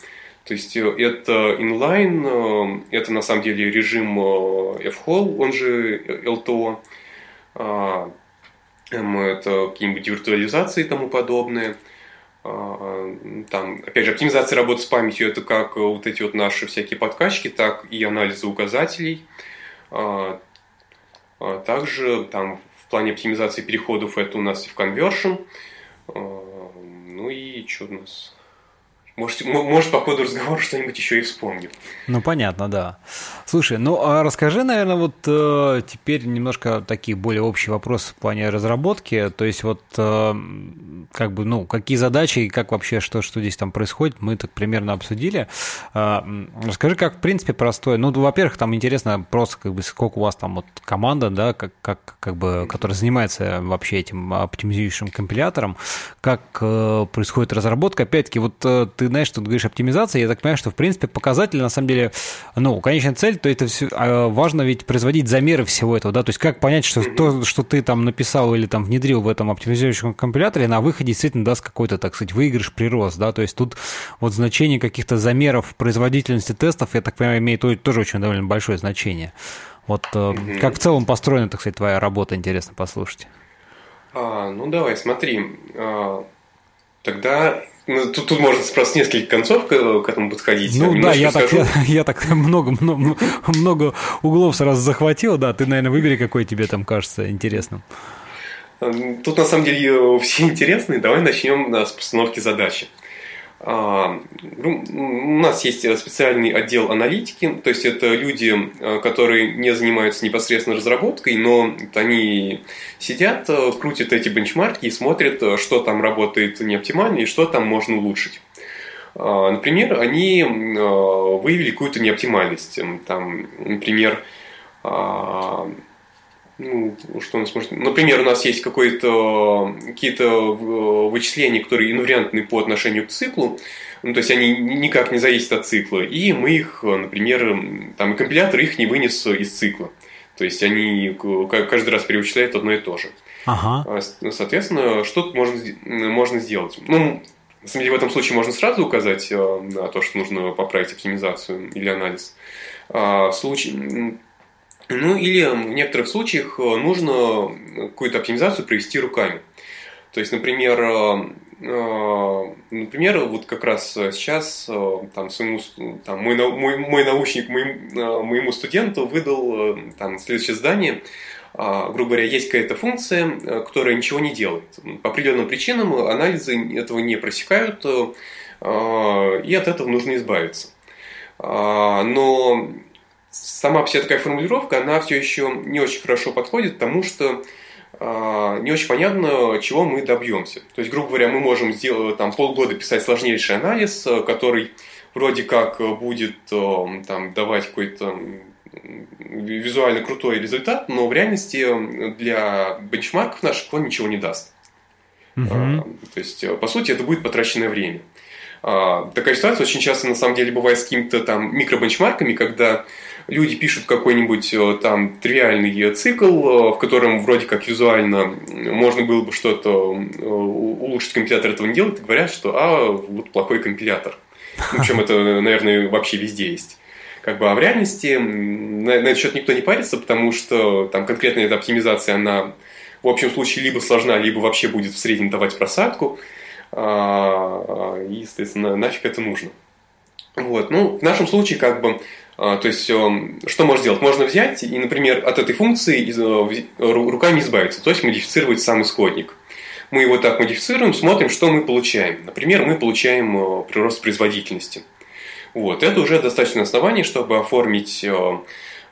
То есть э, это inline, э, это на самом деле режим э, fhol, он же LTO это какие-нибудь виртуализации и тому подобное. А, там, опять же, оптимизация работы с памятью – это как вот эти вот наши всякие подкачки, так и анализы указателей. А, а также там в плане оптимизации переходов это у нас и в conversion. Ну и что у нас? Может, может, по ходу разговора что-нибудь еще и вспомню. Ну, понятно, да. Слушай, ну, а расскажи, наверное, вот э, теперь немножко такие более общие вопросы в плане разработки. То есть, вот, э, как бы, ну, какие задачи и как вообще, что, что здесь там происходит, мы так примерно обсудили. Э, расскажи, как, в принципе, простое. Ну, во-первых, там интересно просто, как бы, сколько у вас там вот команда, да, как, как, как бы, которая занимается вообще этим оптимизирующим компилятором, как э, происходит разработка. Опять-таки, вот э, ты ты знаешь, что ты говоришь оптимизация, я так понимаю, что, в принципе, показатель, на самом деле, ну, конечная цель, то это все, а, важно ведь производить замеры всего этого, да, то есть как понять, что то, что ты там написал или там внедрил в этом оптимизирующем компиляторе, на выходе действительно даст какой-то, так сказать, выигрыш, прирост, да, то есть тут вот значение каких-то замеров производительности тестов, я так понимаю, имеет тоже очень довольно большое значение. Вот mm-hmm. как в целом построена, так сказать, твоя работа, интересно послушать. А, ну давай, смотри. А, тогда ну, тут, тут можно просто с нескольких концов к, к этому подходить. Ну да, я так, я, (laughs) я так много, много, много углов сразу захватил, да, ты, наверное, выбери, какой тебе там кажется интересным. Тут на самом деле все интересные. Давай начнем с постановки задачи. Ну, у нас есть специальный отдел аналитики, то есть это люди, а, которые не занимаются непосредственно разработкой, но они сидят, а, крутят эти бенчмарки и смотрят, что там работает неоптимально и что там можно улучшить. Например, они выявили какую-то неоптимальность. Там, например, ну, что у нас может... Например, у нас есть какие-то вычисления, которые инвариантны по отношению к циклу, ну, то есть они никак не зависят от цикла, и мы их, например, там, и компилятор их не вынес из цикла. То есть они каждый раз перевычисляют одно и то же. Ага. А, соответственно, что можно, можно сделать? Ну, на самом деле, в этом случае можно сразу указать э, на то, что нужно поправить оптимизацию или анализ. А, в случае, ну или в некоторых случаях э, нужно какую-то оптимизацию провести руками. То есть, например, э, э, например, вот как раз сейчас там, своему, там, мой, мой, мой научник моему, моему студенту выдал там, следующее задание. Грубо говоря, есть какая-то функция, которая ничего не делает. По определенным причинам анализы этого не просекают, и от этого нужно избавиться. Но сама вся такая формулировка, она все еще не очень хорошо подходит, потому что э, не очень понятно, чего мы добьемся. То есть, грубо говоря, мы можем сделать там полгода писать сложнейший анализ, э, который вроде как будет э, там, давать какой-то визуально крутой результат, но в реальности для бенчмарков наших он ничего не даст. Uh-huh. То есть, по сути, это будет потраченное время. Такая ситуация очень часто на самом деле бывает с какими-то там микробенчмарками, когда люди пишут какой-нибудь э, там тривиальный цикл, э, в котором вроде как визуально можно было бы что-то э, улучшить, компилятор этого не делает, и говорят, что а, вот плохой компилятор. Ну, причем это, наверное, вообще везде есть. Как бы, а в реальности на, на этот счет никто не парится, потому что там конкретно эта оптимизация, она в общем случае либо сложна, либо вообще будет в среднем давать просадку. А, и, естественно, нафиг это нужно. Вот. Ну, в нашем случае, как бы, то есть, эм, что можно сделать? Можно взять и, например, от этой функции э, руками избавиться, то есть модифицировать сам исходник. Мы его так модифицируем, смотрим, что мы получаем. Например, мы получаем э, прирост производительности. Вот. Это уже достаточно основание, чтобы оформить э,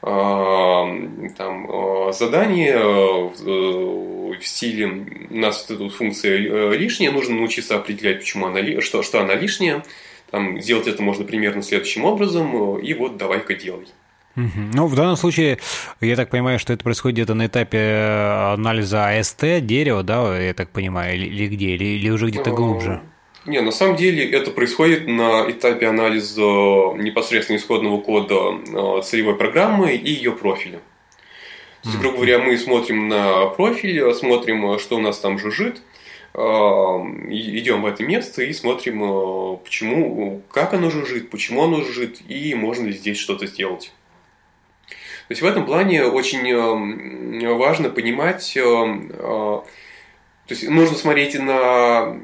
там, задание в стиле у нас тут функция лишняя, нужно научиться определять, почему она, что, что она лишняя, там, сделать это можно примерно следующим образом, и вот давай-ка делай. Ну, в данном случае, я так понимаю, что это происходит где-то на этапе э, анализа АСТ, дерева, да, я так понимаю, или, или где, или, или уже где-то глубже? Не, на самом деле это происходит на этапе анализа непосредственно исходного кода э, целевой программы и ее профиля. То есть, грубо говоря, мы смотрим на профиль, смотрим, что у нас там жужжит, идем в это место и смотрим, э, почему, как оно жужжит, почему оно жужжит, и можно ли здесь что-то сделать. То есть в этом плане очень э, важно понимать, э, то есть нужно смотреть на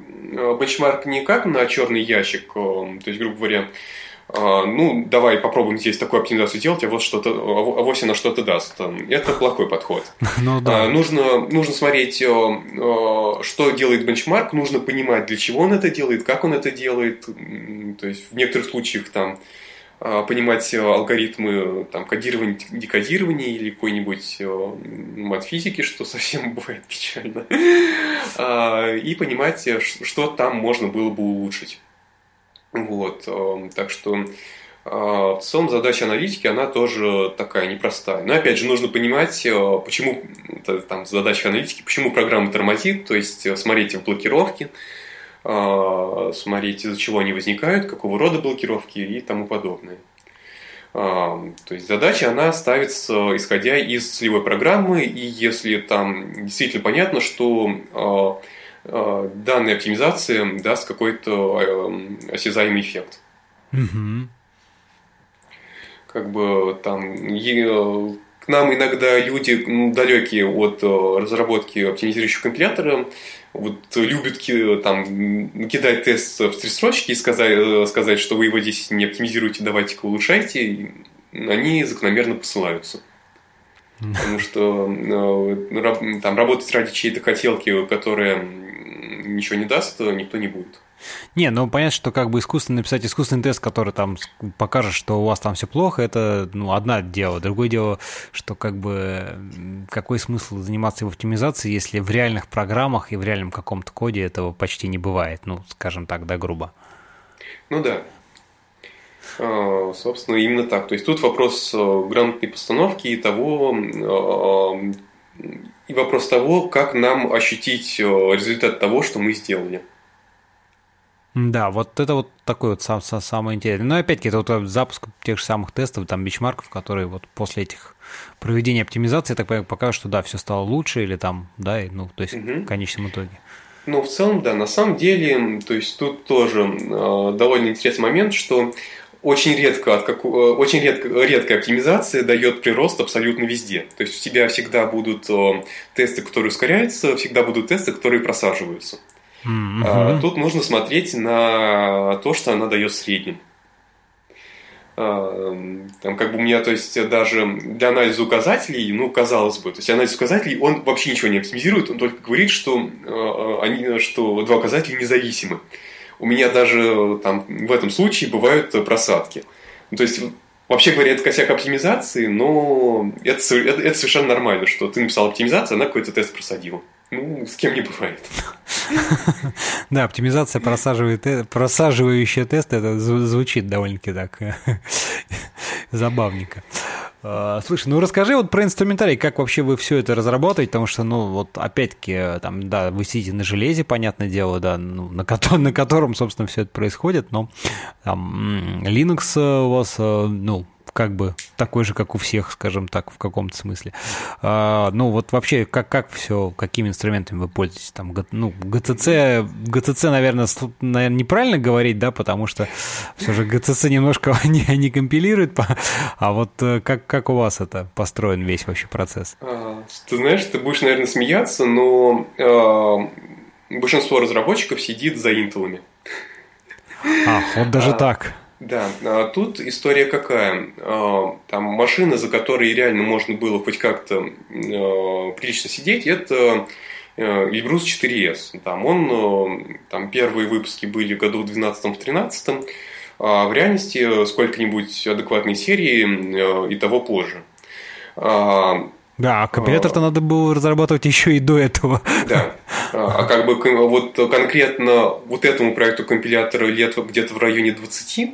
бенчмарк не как на черный ящик, то есть, грубо говоря, ну, давай попробуем здесь такую оптимизацию делать, а вот что-то, а вовсе на что-то даст. Это плохой подход. (laughs) Ну, да. А, нужно, нужно смотреть, э, э, что делает бенчмарк, нужно понимать, для чего он это делает, как он это делает. То есть в некоторых случаях там понимать алгоритмы там, кодирования, декодирования или какой-нибудь э, мат физики, что (laughs) совсем бывает печально, (laughs) и понимать, что там можно было бы улучшить. Вот, эм, так что э, в целом задача аналитики, она тоже такая непростая. Но опять же, нужно понимать, э, почему там задача аналитики, почему программа тормозит, то есть э, смотреть в блокировки, смотреть, из-за чего они возникают, какого рода блокировки и тому подобное. То есть задача, она ставится исходя из целевой программы, и если там действительно понятно, что данная оптимизация даст какой-то э, осязаемый эффект. Угу. Как бы там э, к нам иногда люди ну, далекие от разработки оптимизирующего компилятора вот любят там кидать тест в три строчки и сказать, сказать, что вы его здесь не оптимизируете, давайте-ка улучшайте, они закономерно посылаются. Потому что там работать ради чьей-то хотелки, которая ничего не даст, никто не будет. Не, ну понятно, что как бы искусственно написать искусственный тест, который там покажет, что у вас там все плохо, это ну, одно дело. Другое дело, что как бы какой смысл заниматься его оптимизацией, если в реальных программах и в реальном каком-то коде этого почти не бывает, ну, скажем так, да, грубо. Ну да. А, собственно, именно так. То есть тут вопрос э, грамотной постановки и того, э, и вопрос того, как нам ощутить э, результат того, что мы сделали. Да, вот это вот такой вот сам, сам, самое интересное. Но опять-таки, это вот запуск тех же самых тестов, там, бичмарков, которые вот после этих проведения оптимизации, так понимаю, покажут, что да, все стало лучше, или там, да, ну, то есть угу. в конечном итоге. Ну, в целом, да, на самом деле, то есть тут тоже э, довольно интересный момент, что очень редко, от как, э, очень редко, редкая оптимизация дает прирост абсолютно везде. То есть у тебя всегда будут э, тесты, которые ускоряются, всегда будут тесты, которые просаживаются. Mm-hmm. А, тут нужно смотреть на то, что она дает в среднем. А, там как бы у меня, то есть даже для анализа указателей, ну, казалось бы, то есть анализ указателей, он вообще ничего не оптимизирует, он только говорит, что, э, они, что два указателя независимы у меня даже там в этом случае бывают просадки. Ну, то есть, вообще говоря, это косяк оптимизации, но это, это, это совершенно нормально, что ты написал оптимизацию, она какой-то тест просадила. Ну, с кем не бывает. (laughs) Да, оптимизация э, просаживающая тест, это звучит довольно-таки так (laughs) забавненько. А, слушай, ну расскажи вот про инструментарий, как вообще вы все это разрабатываете, потому что, ну, вот опять-таки, там, да, вы сидите на железе, понятное дело, да, ну, на, котором, на котором, собственно, все это происходит, но там Linux у вас, э, ну, как бы такой же, как у всех, скажем так, в каком-то смысле. А, ну, вот вообще, как, как все, какими инструментами вы пользуетесь? Там, ну, GCC, GCC, наверное, наверное, неправильно говорить, да, потому что все же GCC немножко (laughs) не, не компилирует, а вот э, как, как у вас это построен весь вообще процесс? А, ты знаешь, ты будешь, наверное, смеяться, но э, большинство разработчиков сидит за интелами. А, вот даже а, так. Да, а тут история какая? А, там машина, за которой реально можно было хоть как-то а, прилично сидеть, это Эльбрус 4S. Там он, там первые выпуски были году в 12-13, а в реальности сколько-нибудь адекватной серии и того позже. Да, а компилятор-то надо было разрабатывать еще и до этого. Да. А как бы вот конкретно вот этому проекту компилятора лет где-то в районе 20,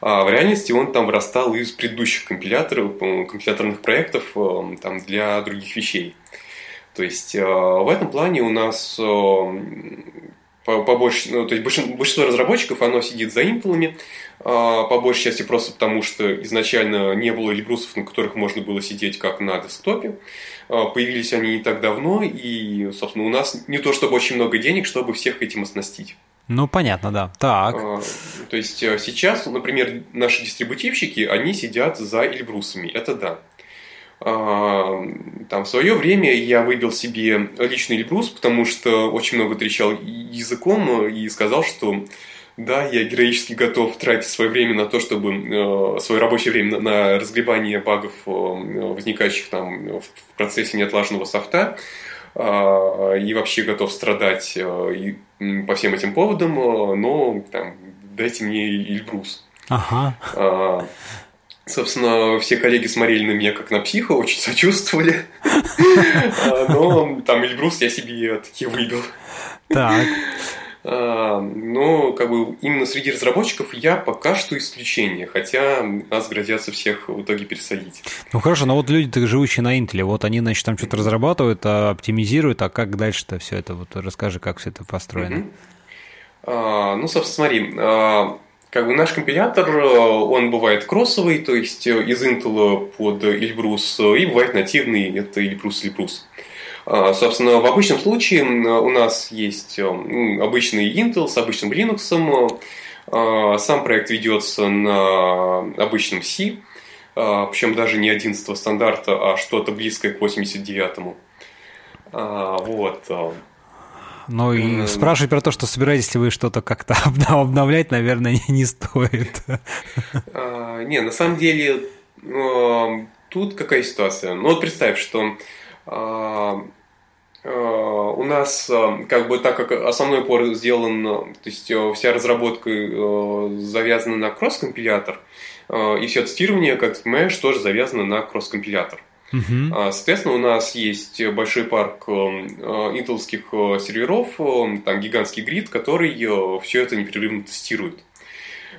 а в реальности он там вырастал из предыдущих компиляторов, компиляторных проектов э, там, для других вещей. То есть э, в этом плане у нас э, побольше, ну, то есть большинство разработчиков, оно сидит за имплами, по большей части просто потому, что изначально не было либрусов, на которых можно было сидеть как на десктопе. Появились они не так давно, и, собственно, у нас не то чтобы очень много денег, чтобы всех этим оснастить. Ну, понятно, да. Так. То есть сейчас, например, наши дистрибутивщики, они сидят за Эльбрусами, это да. Там в свое время я выбил себе личный Эльбрус, потому что очень много трещал языком и сказал, что да, я героически готов тратить свое время на то, чтобы э, свое рабочее время на, на разгребание багов, э, возникающих там в процессе неотлаженного софта, э, и вообще готов страдать и, по всем этим поводам, но там, дайте мне Эльбрус. Ага. Собственно, все коллеги смотрели на меня как на психа, очень сочувствовали. А, но там Эльбрус я себе таки выбил. Так. А, но как бы именно среди разработчиков я пока что исключение, хотя нас грозятся всех в итоге пересадить. Ну хорошо, но вот люди, живущие на Intel, вот они, значит, там что-то разрабатывают, а оптимизируют, а как дальше-то все это? Вот расскажи, как все это построено. Ну, собственно, смотри, как бы наш компилятор, он бывает кроссовый, то есть из Intel под Эльбрус, и бывает нативный, это Эльбрус Эльбрус. А, собственно, в обычном случае у нас есть обычный Intel с обычным Linux. А, сам проект ведется на обычном C, а, причем даже не 11 стандарта, а что-то близкое к 89-му. Вот. Ну и спрашивать про то, что собираетесь ли вы что-то как-то (laughs) обновлять, наверное, не, стоит. Не, на самом деле, тут какая ситуация? Ну вот представь, что а, а, у нас, а, как бы так как основной упор сделан, то есть вся разработка завязана на кросс-компилятор, и все тестирование, как ты понимаешь, тоже завязано на кросс-компилятор. Uh-huh. Соответственно, у нас есть большой парк интелских серверов, там гигантский грид, который все это непрерывно тестирует.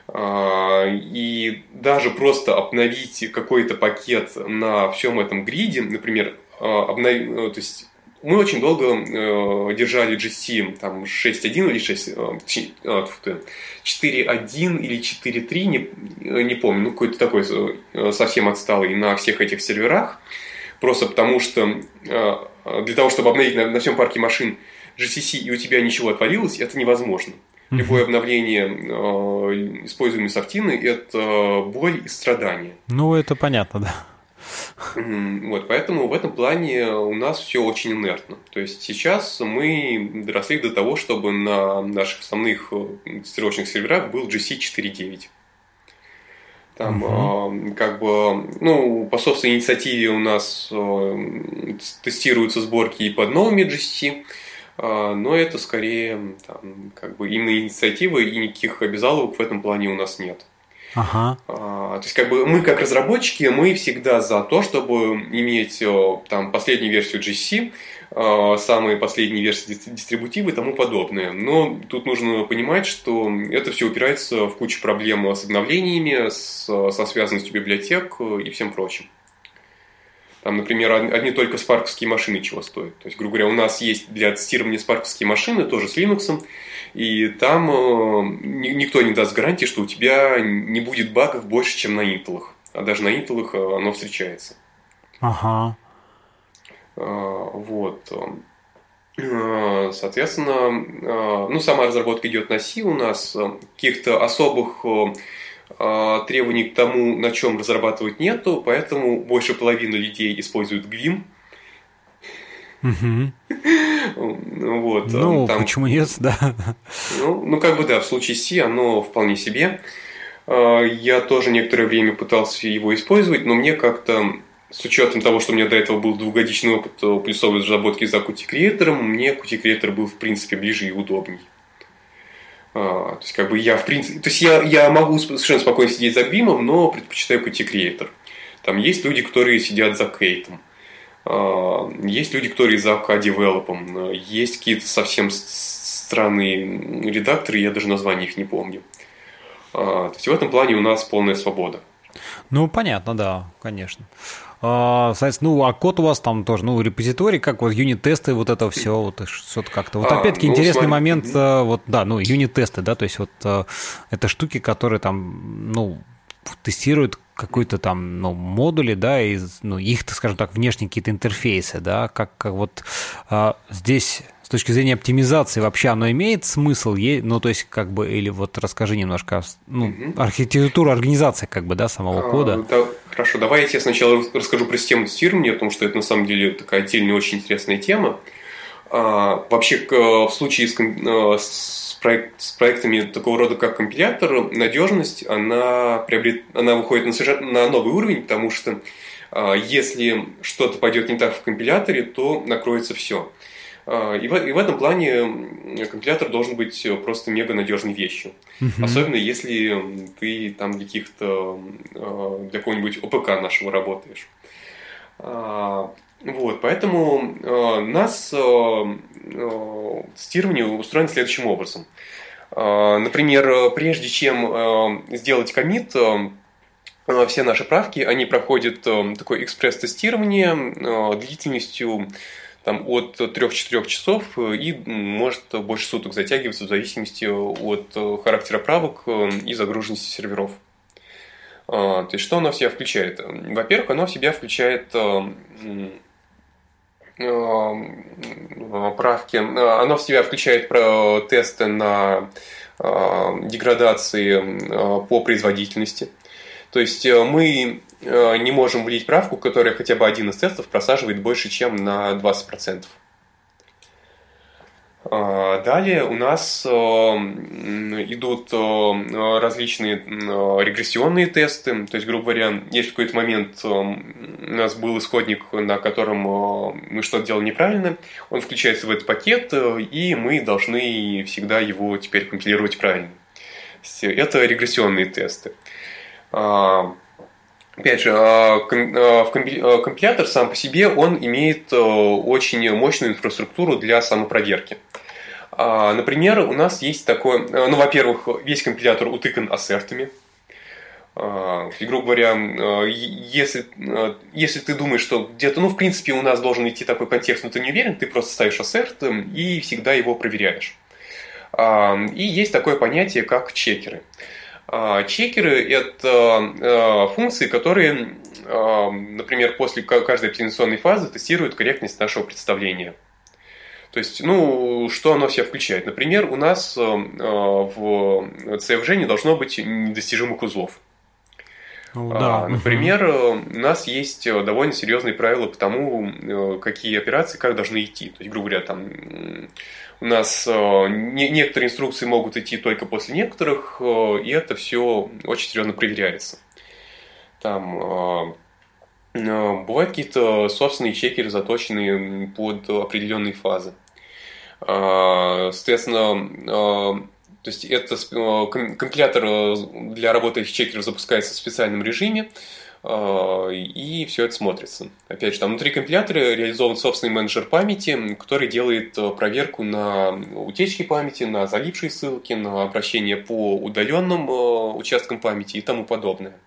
А, и даже просто обновить какой-то пакет на всем этом гриде, например, а, обновить, э, то есть мы очень долго э, держали GC там 6.1 или 6, э, 4.1 или 4.3, не, не помню, ну какой-то такой совсем отсталый на всех этих серверах, просто потому что для того, чтобы обновить на, на всем парке машин GCC и у тебя ничего отвалилось, это невозможно. Любое обновление э, используемой софтины – это боль и страдания. Ну, это понятно, да. Вот, поэтому в этом плане у нас все очень инертно. То есть сейчас мы доросли до того, чтобы на наших основных э, тестировочных серверах был GC 4.9. Там, угу. э, как бы, ну, по собственной инициативе у нас э, тестируются сборки и под новыми GC, а, но это скорее там, как бы именно инициатива и никаких обязаловок в этом плане у нас нет. Ага. А, то есть, как бы мы как разработчики, мы всегда за то, чтобы иметь там последнюю версию GC, а, самые последние версии дистрибутива и тому подобное. Но тут нужно понимать, что это все упирается в кучу проблем с обновлениями, со связанностью библиотек и всем прочим. Там, например, одни только спарковские машины чего стоят. То есть, грубо говоря, у нас есть для тестирования спарковские машины, тоже с Linux, и там э, никто не даст гарантии, что у тебя не будет багов больше, чем на Intel. а даже на Intel оно встречается. Ага. Вот. Соответственно, ну, сама разработка идет на C у нас. Каких-то особых требований к тому, на чем разрабатывать нету, поэтому больше половины людей используют Gvim. Вот, ну, там, почему нет, да. Ну, ну, как бы да, в случае C оно вполне себе. Я тоже некоторое время пытался его использовать, но мне как-то с учетом того, что у меня до этого был двухгодичный опыт плюсовой разработки за Creator, мне Creator был в принципе ближе и удобней. А, то есть, как бы я в принципе. То есть я, я могу совершенно спокойно сидеть за Гвимом, но предпочитаю Qt Creator. Там есть люди, которые сидят за Кейтом. А, есть люди, которые за K-девелопом. Есть какие-то совсем странные редакторы, я даже названия их не помню. А, то есть в этом плане у нас полная свобода. Ну, понятно, да, конечно. А, соответственно, ну, а код у вас там тоже, ну, репозиторий, как вот юнит-тесты, вот это все, вот что-то как-то. Вот а, опять-таки ну, интересный смотри. момент, mm-hmm. вот, да, ну, юнит-тесты, да, то есть вот э, это штуки, которые там, ну, тестируют какой-то там, ну, модули, да, и, ну, их, скажем так, внешние какие-то интерфейсы, да, как, как вот а, здесь с точки зрения оптимизации вообще оно имеет смысл? Ну, то есть, как бы, или вот расскажи немножко, ну, угу. архитектуру организации, как бы, да, самого а, кода. Да, хорошо, давай я тебе сначала расскажу про систему тестирования, потому что это на самом деле такая отдельная очень интересная тема. А, вообще, в случае с, э, с, проект, с проектами такого рода, как компилятор, надежность, она, приобрет, она выходит на, совершенно, на новый уровень, потому что а, если что-то пойдет не так в компиляторе, то накроется все. А, и в, и в этом плане компилятор должен быть просто мега надежной вещью. Uh-huh. Особенно если ты там для каких-то а, для какого-нибудь ОПК нашего работаешь. А, вот, поэтому нас тестирование устроено следующим образом. Например, прежде чем сделать комит, все наши правки, они проходят такое экспресс-тестирование длительностью там, от 3-4 часов э, и может больше суток затягиваться в зависимости от э, характера правок э, и загруженности серверов. А, то есть, что оно в себя включает? Во-первых, оно в себя включает правки, оно в себя включает тесты на деградации по производительности. То есть мы не можем влить правку, которая хотя бы один из тестов просаживает больше, чем на 20%. А, далее у нас э, идут э, различные регрессионные тесты. То есть, грубо говоря, если в какой-то момент у нас был исходник, на котором мы что-то делали неправильно, он включается в этот пакет, и мы должны всегда его теперь компилировать правильно. Это регрессионные тесты. Опять же, а, а, а, компилятор сам по себе, он имеет очень мощную инфраструктуру для самопроверки. Например, у нас есть такое, ну, во-первых, весь компилятор утыкан ассертами. Грубо говоря, если, если ты думаешь, что где-то, ну, в принципе, у нас должен идти такой контекст, но ты не уверен, ты просто ставишь ассерт и всегда его проверяешь. И есть такое понятие, как чекеры. А, чекеры – это а, функции, которые, а, например, после каждой оптимизационной фазы тестируют корректность нашего представления. То есть, ну, что оно в себя включает? Например, у нас в CFG не должно быть недостижимых узлов. Ну, да. Например, у нас есть довольно серьезные правила по тому, какие операции как должны идти. То есть, грубо говоря, там у нас э, не, некоторые инструкции могут идти только после некоторых, э, и это все очень серьезно проверяется. Там э, бывают какие-то собственные чекеры, заточенные под определенные фазы. Соответственно, то есть это компилятор для работы с чекеров запускается в специальном режиме, и все это смотрится. Опять же, там внутри компилятора реализован собственный менеджер памяти, который делает э, проверку на утечки памяти, на залипшие ссылки, на обращение по удаленным э, участкам памяти и тому подобное.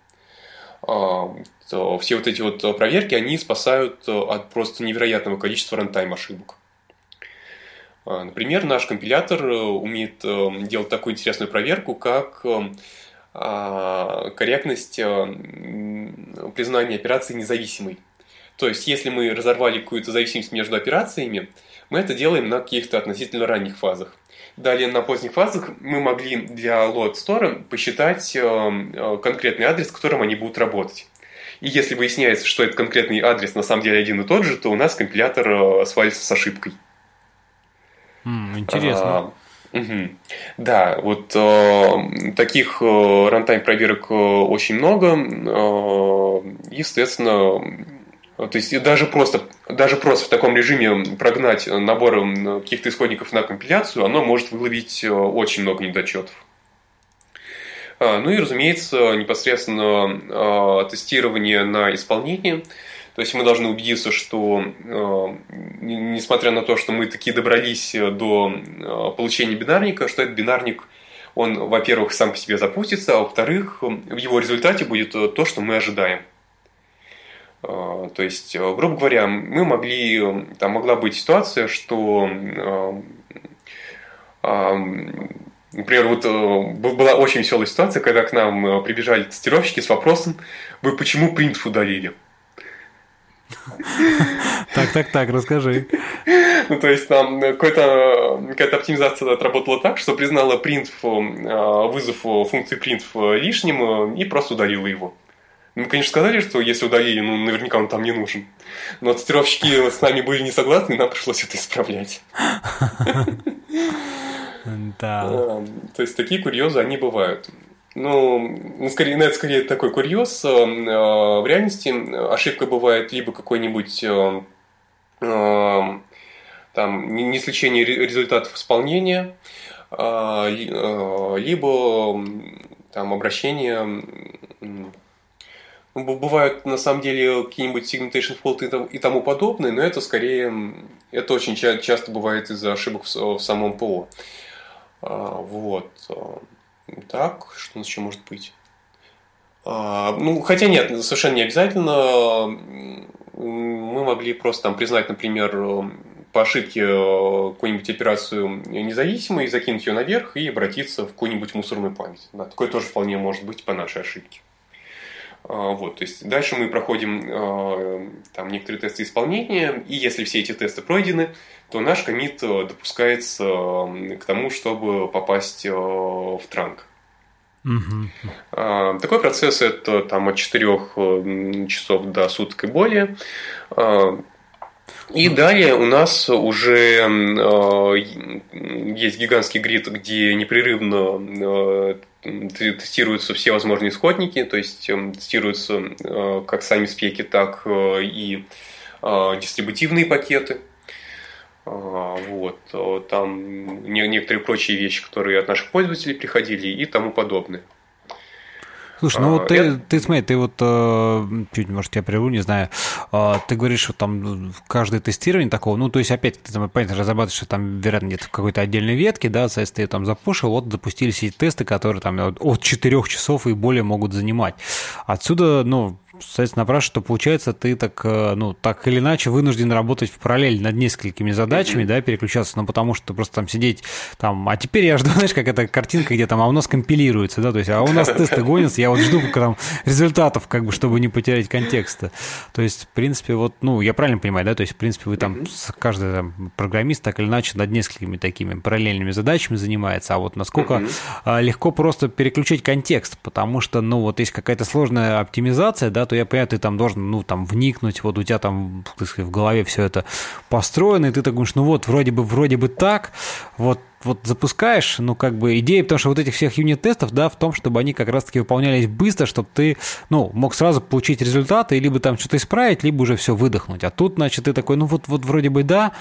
А, все вот эти вот проверки, они спасают э, от просто невероятного количества рантайм ошибок. А, например, наш компилятор умеет делать такую интересную проверку, как корректность признания операции независимой. То есть, если мы разорвали какую-то зависимость между операциями, мы это делаем на каких-то относительно ранних фазах. Далее на поздних фазах мы могли для load store посчитать э, конкретный адрес, которым они будут работать. И если выясняется, что этот конкретный адрес на самом деле один и тот же, то у нас компилятор свалится с ошибкой. Mm, интересно. А, Угу. Да, вот э, таких э, рантайм проверок э, очень много. Э, естественно, то есть даже просто, даже просто в таком режиме прогнать набор каких-то исходников на компиляцию, оно может выловить э, очень много недочетов. А, ну и, разумеется, непосредственно э, тестирование на исполнении – то есть мы должны убедиться, что э, несмотря на то, что мы таки добрались до э, получения бинарника, что этот бинарник, он, во-первых, сам по себе запустится, а во-вторых, в его результате будет то, что мы ожидаем. Э, то есть, грубо говоря, мы могли, там могла быть ситуация, что Например, вот была очень веселая ситуация, когда к нам прибежали тестировщики с вопросом, вы почему принт удалили? (laughs) Так, так, так, расскажи. Ну, то есть там какая-то оптимизация отработала так, что признала print а, вызов функции print лишним и просто удалила его. Мы, конечно, сказали, что если удалили, ну, наверняка он там не нужен. Но тестировщики с нами были не согласны, нам пришлось это исправлять. (laughs) Да. То есть такие курьезы, они бывают. Ну, ну, скорее, ну, это скорее такой курьез. Э, в реальности ошибка бывает либо какой-нибудь э, э, там несличение результатов исполнения, либо там обращение ну, бывают на самом деле какие-нибудь segmentation fault и тому подобное, но это скорее, это очень часто бывает из-за ошибок в самом ПО. Вот. Так, что у нас еще может быть? А, ну, хотя нет, совершенно не обязательно. Мы могли просто там признать, например, по ошибке э, какую-нибудь операцию независимой, закинуть ее наверх и обратиться в какую-нибудь мусорную память. Да, такое тоже вполне может быть по нашей ошибке. А, вот, то есть дальше мы проходим э, там некоторые тесты исполнения, и если все эти тесты пройдены, то наш комит э, допускается к тому, чтобы попасть э, в транк. Угу. Такой процесс это там от 4 часов до суток и более. А, и далее у нас уже есть гигантский грид, где непрерывно тестируются все возможные исходники, то есть тестируются как сами спеки, так и дистрибутивные пакеты. А, вот, э, там некоторые прочие вещи, которые от наших пользователей приходили и тому подобное. Слушай, ну вот а, ты, это... ты смотри, ты вот э, чуть, может, тебя прерву, не знаю, а, ты говоришь, что там каждое тестирование такого, ну, то есть, опять, ты там, понятно, разрабатываешь, что там, вероятно, нет в какой-то отдельной ветке, да, соответственно, ты там запушил, вот запустились эти тесты, которые там от 4 часов и более могут занимать. Отсюда, ну, соответственно, напрашивается, что получается ты так, э, ну, так или иначе вынужден работать в параллель над несколькими задачами, да, переключаться, ну, потому что просто там сидеть там, а теперь я жду, (laughs) знаешь, как эта картинка, где там, а у нас компилируется, да, то есть, а у нас тесты гонятся, я вот жду там результатов, как бы, чтобы не потерять контекста. То есть, в принципе, вот, ну, я правильно понимаю, да, то есть, в принципе, вы там, каждый там, программист так или иначе над несколькими такими параллельными задачами занимается, а вот насколько а, легко просто переключить контекст, потому что, ну, вот есть какая-то сложная оптимизация, да, то я понимаю, ты там должен, ну, там, вникнуть, вот у тебя там, так сказать, в голове все это построено, и ты так говоришь, ну вот, вроде бы, вроде бы так, вот, вот запускаешь, ну, как бы идея, потому что вот этих всех юнит-тестов, да, в том, чтобы они как раз-таки выполнялись быстро, чтобы ты, ну, мог сразу получить результаты, и либо там что-то исправить, либо уже все выдохнуть. А тут, значит, ты такой, ну, вот, вот вроде бы да,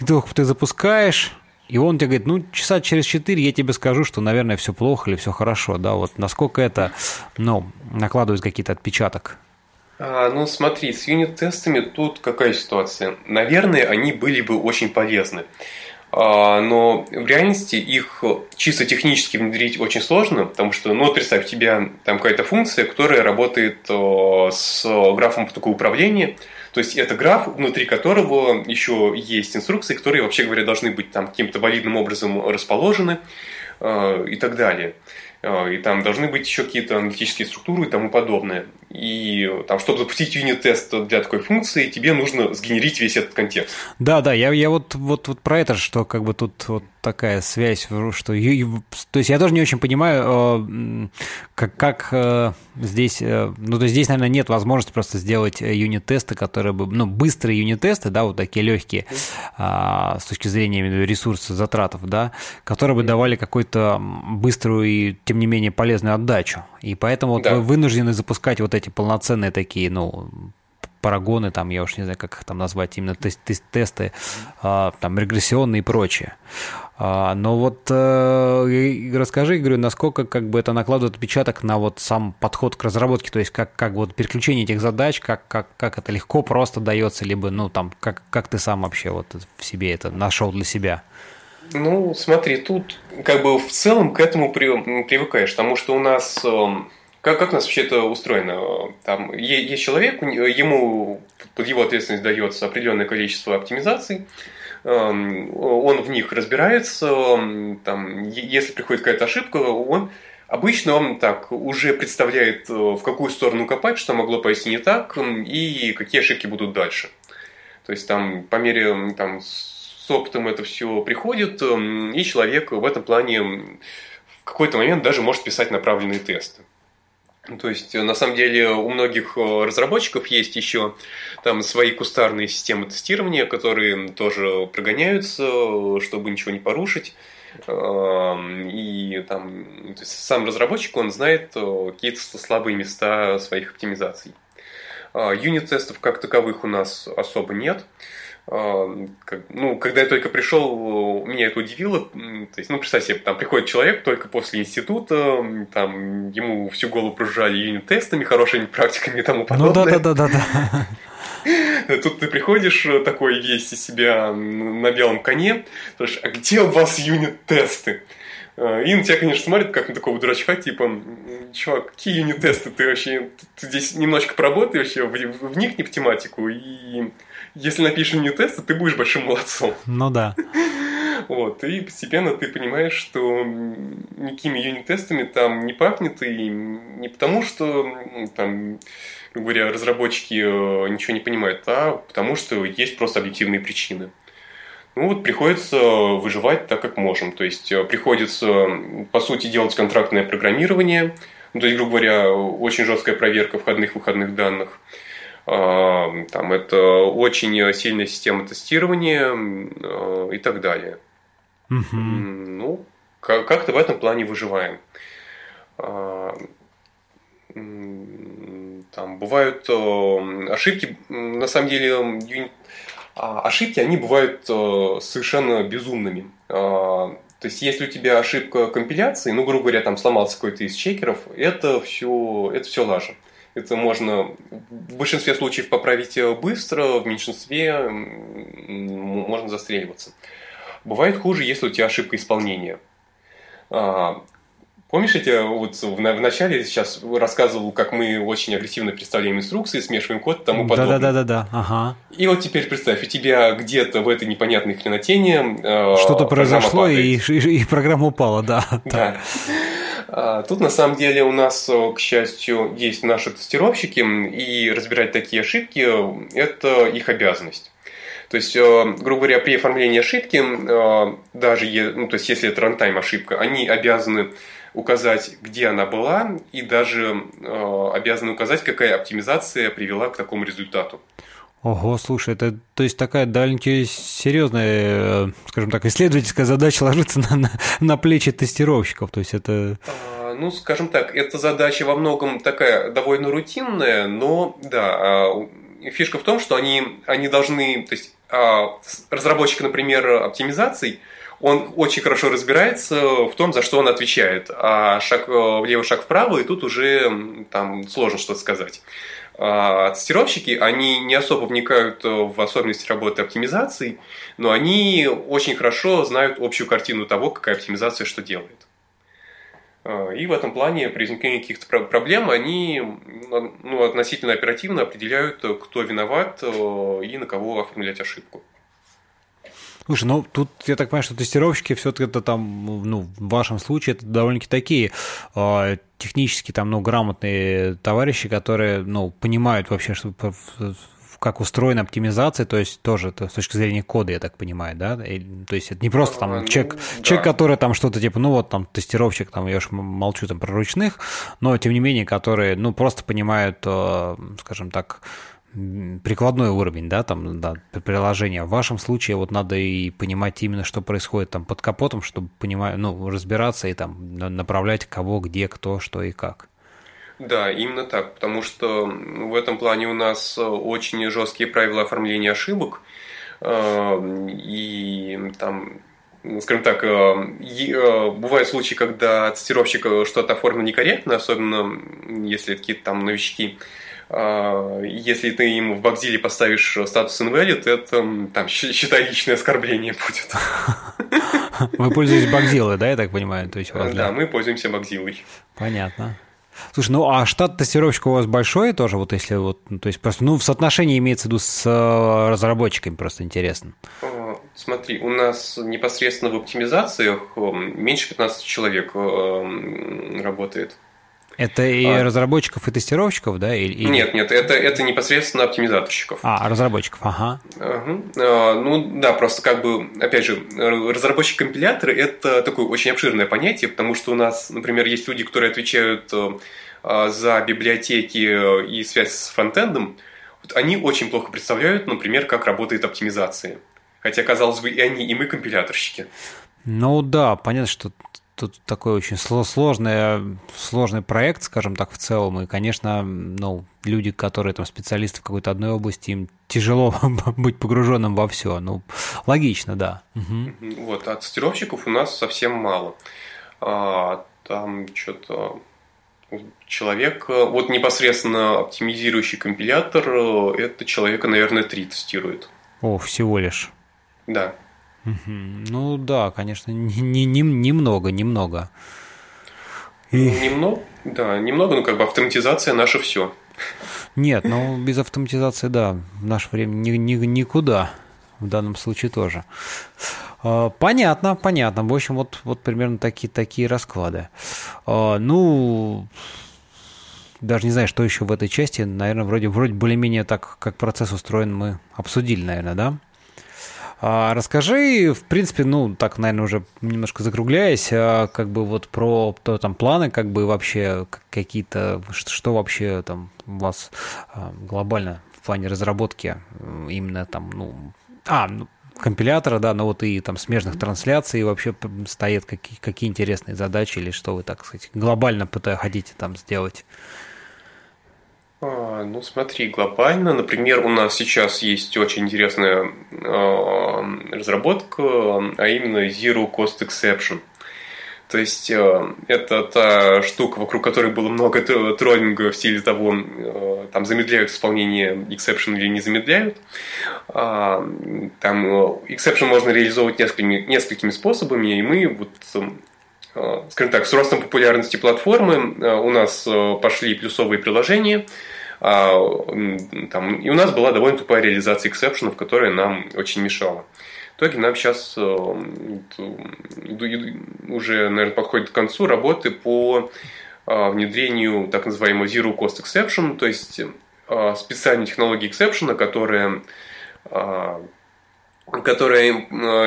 и ты, ты запускаешь, и он тебе говорит, ну, часа через четыре я тебе скажу, что, наверное, все плохо или все хорошо, да, вот насколько это, ну, накладывает какие-то отпечаток. А, ну, смотри, с юнит-тестами тут какая ситуация? Наверное, они были бы очень полезны. А, но в реальности их чисто технически внедрить очень сложно, потому что, ну, вот представь, у тебя там какая-то функция, которая работает с графом такого управления, то есть это граф, внутри которого еще есть инструкции, которые, вообще говоря, должны быть там каким-то валидным образом расположены а, и так далее. А, и там должны быть еще какие-то аналитические структуры и тому подобное. И там, чтобы запустить юнит-тест для такой функции, тебе нужно сгенерить весь этот контекст. Да, да, я, я вот, вот, вот про это, что как бы тут вот такая связь, что... То есть я тоже не очень понимаю, э, как, как э, здесь... Э, ну, то есть здесь, наверное, нет возможности просто сделать юнит-тесты, которые бы... Ну, быстрые юнит-тесты, да, вот такие легкие а, с точки зрения ресурса, затратов, да, которые бы давали какую-то быструю и, тем не менее, полезную отдачу. И поэтому да. вот вы вынуждены запускать вот эти полноценные такие, ну, парагоны, там, я уж не знаю, как их там назвать, именно тест, тест, тесты, а, там, регрессионные и прочее. А, но вот э, расскажи, говорю, насколько как бы это накладывает отпечаток на вот сам подход к разработке, то есть как, как вот переключение этих задач, как, как, как это легко просто дается, либо, ну, там, как, как ты сам вообще вот в себе это нашел для себя? Ну, смотри, тут как бы в целом к этому привыкаешь, потому что у нас эм, как, как у нас вообще это устроено? Там есть человек, ему под его ответственность дается определенное количество оптимизаций, эм, он в них разбирается, эм, там, если приходит какая-то ошибка, он Обычно он так уже представляет, э, в какую сторону копать, что могло пойти не так, и какие ошибки будут дальше. То есть там по мере там, с опытом это все приходит, и человек в этом плане в какой-то момент даже может писать направленные тесты. То есть, на самом деле, у многих э, разработчиков есть еще там свои кустарные системы тестирования, которые тоже прогоняются, чтобы ничего не порушить. Эм, и там есть сам разработчик, он знает э, какие-то слабые места своих оптимизаций. Э, юнит-тестов как таковых у нас особо нет. А, ну, когда я только пришел, меня это удивило. То есть, ну, представь себе, там приходит человек только после института, там ему всю голову прожужжали юнит-тестами, хорошими практиками и тому подобное. Ну да, да, да, да, да. (laughs) Тут ты приходишь такой весь из себя на белом коне, спрашиваешь, а где у вас юнит-тесты? А, и на тебя, конечно, смотрят, как на такого дурачка, типа, чувак, какие юнит-тесты ты вообще, ты здесь немножечко поработай вообще, вникни в тематику и если напишешь юнит-тесты, ты будешь большим молодцом. Ну да. Вот, и постепенно ты понимаешь, что никакими юнит-тестами там не пахнет, и не потому, что там, грубо говоря, разработчики э, ничего не понимают, а потому что есть просто объективные причины. Ну вот приходится выживать так, как можем. То есть э, приходится, по сути, делать контрактное программирование, ну, то есть, грубо говоря, очень жесткая проверка входных-выходных данных – там это очень сильная система тестирования а, и так далее. Угу. Ну, как-то в этом плане выживаем. А, там бывают ошибки, на самом деле, а, ошибки, они бывают совершенно безумными. То есть, если у тебя ошибка компиляции, ну, грубо говоря, там сломался какой-то из чекеров, это все, это все лажа. Это можно в большинстве случаев поправить быстро, в меньшинстве можно застреливаться. Бывает хуже, если у тебя ошибка исполнения. А, помнишь, я тебе вот в, начале сейчас рассказывал, как мы очень агрессивно представляем инструкции, смешиваем код и тому подобное. Да-да-да-да, ага. И вот теперь представь, у тебя где-то в этой непонятной хренотене... Э, Что-то произошло, и, и, и программа упала, да. Да. А, тут на самом деле у нас, э, к счастью, есть наши тестировщики, и разбирать такие ошибки – это их обязанность. То есть, э, грубо говоря, при оформлении ошибки, э, даже ну, то есть, если это рантайм ошибка, они обязаны указать, где она была, и даже обязаны указать, какая оптимизация привела к такому результату. Ого, слушай, это то есть такая довольно-таки серьезная, скажем так, исследовательская задача ложится на, на, на плечи тестировщиков. То есть это. А, ну, скажем так, эта задача во многом такая довольно рутинная, но да, а, фишка в том, что они, они должны, то есть а, разработчик, например, оптимизаций, он очень хорошо разбирается в том, за что он отвечает, а шаг влево, шаг вправо, и тут уже там сложно что-то сказать. А тестировщики, они не особо вникают в особенности работы оптимизации, но они очень хорошо знают общую картину того, какая оптимизация что делает. А, и в этом плане при возникновении каких-то проблем они ну, относительно оперативно определяют, кто виноват э, и на кого оформлять ошибку. Слушай, ну тут я так понимаю, что тестировщики все-таки это там, ну, в вашем случае это довольно-таки такие э, технически там, ну, грамотные товарищи, которые, ну, понимают вообще, что как устроена оптимизация, то есть тоже это с точки зрения кода, я так понимаю, да? То есть это не просто там ну, человек, да. человек, который там что-то типа, ну вот там тестировщик, там я уж молчу там про ручных, но тем не менее, которые, ну, просто понимают, э, скажем так, прикладной уровень, да, там, да, приложения. В вашем случае вот надо и понимать именно, что происходит там под капотом, чтобы понимать, ну, разбираться и там направлять кого, где, кто, что и как. Да, именно так, потому что в этом плане у нас очень жесткие правила оформления ошибок, э, и там скажем так, э, э, бывают случаи, когда тестировщик что-то оформил некорректно, особенно если какие-то там новички, если ты ему в Багзиле поставишь статус invalid, это там, считай, личное оскорбление будет. (laughs) Вы пользуетесь Багзилой, да, я так понимаю? То есть. Да, мы пользуемся Багзилой. Понятно. Слушай, ну а штат тестировщика у вас большой тоже, вот если вот, ну, то есть просто, ну, в соотношении имеется в виду с э, разработчиками, просто интересно. А, смотри, у нас непосредственно в оптимизациях меньше 15 человек э, работает. Это и а... разработчиков, и тестировщиков, да? Или... Нет, нет, это, это непосредственно оптимизаторщиков. А, разработчиков, ага. Ага. А, ну да, просто как бы, опять же, разработчик компилятора – это такое очень обширное понятие, потому что у нас, например, есть люди, которые отвечают э, за библиотеки и связь с фронтендом, вот они очень плохо представляют, например, как работает оптимизация. Хотя, казалось бы, и они, и мы компиляторщики. Ну да, понятно, что тут такой очень сложный, сложный проект, скажем так, в целом. И, конечно, ну, люди, которые там специалисты в какой-то одной области, им тяжело (laughs) быть погруженным во все. Ну, логично, да. Угу. Вот, а тестировщиков у нас совсем мало. А, там что-то человек, вот непосредственно оптимизирующий компилятор, это человека, наверное, три тестирует. О, всего лишь. Да. Ну да, конечно, (laughs) не, не, немного, немного. И... Немного, да, немного, но как бы автоматизация наше все. Нет, ну без автоматизации, да, в наше время ни, ни, никуда. В данном случае тоже. А, понятно, понятно. В общем, вот, вот примерно такие, такие расклады. А, ну, даже не знаю, что еще в этой части. Наверное, вроде, вроде более-менее так, как процесс устроен, мы обсудили, наверное, да? А, расскажи, в принципе, ну, так, наверное, уже немножко закругляясь, а, как бы вот про то, там планы, как бы вообще какие-то, что, вообще там у вас а, глобально в плане разработки именно там, ну, а, ну, компилятора, да, но вот и там смежных трансляций вообще стоят какие, какие интересные задачи или что вы, так сказать, глобально пытаетесь хотите там сделать? А, ну, смотри, глобально, например, у нас сейчас есть очень интересная э, разработка, а именно Zero Cost Exception. То есть э, это та штука, вокруг которой было много троллинга в стиле того, э, там замедляют исполнение exception или не замедляют. Э, там exception можно реализовывать несколькими, несколькими способами, и мы вот скажем так, с ростом популярности платформы у нас пошли плюсовые приложения, а, там, и у нас была довольно тупая реализация эксепшенов, которая нам очень мешала. В итоге нам сейчас э, уже, наверное, подходит к концу работы по а, внедрению так называемого Zero Cost Exception, то есть а, специальной технологии эксепшена, которая которая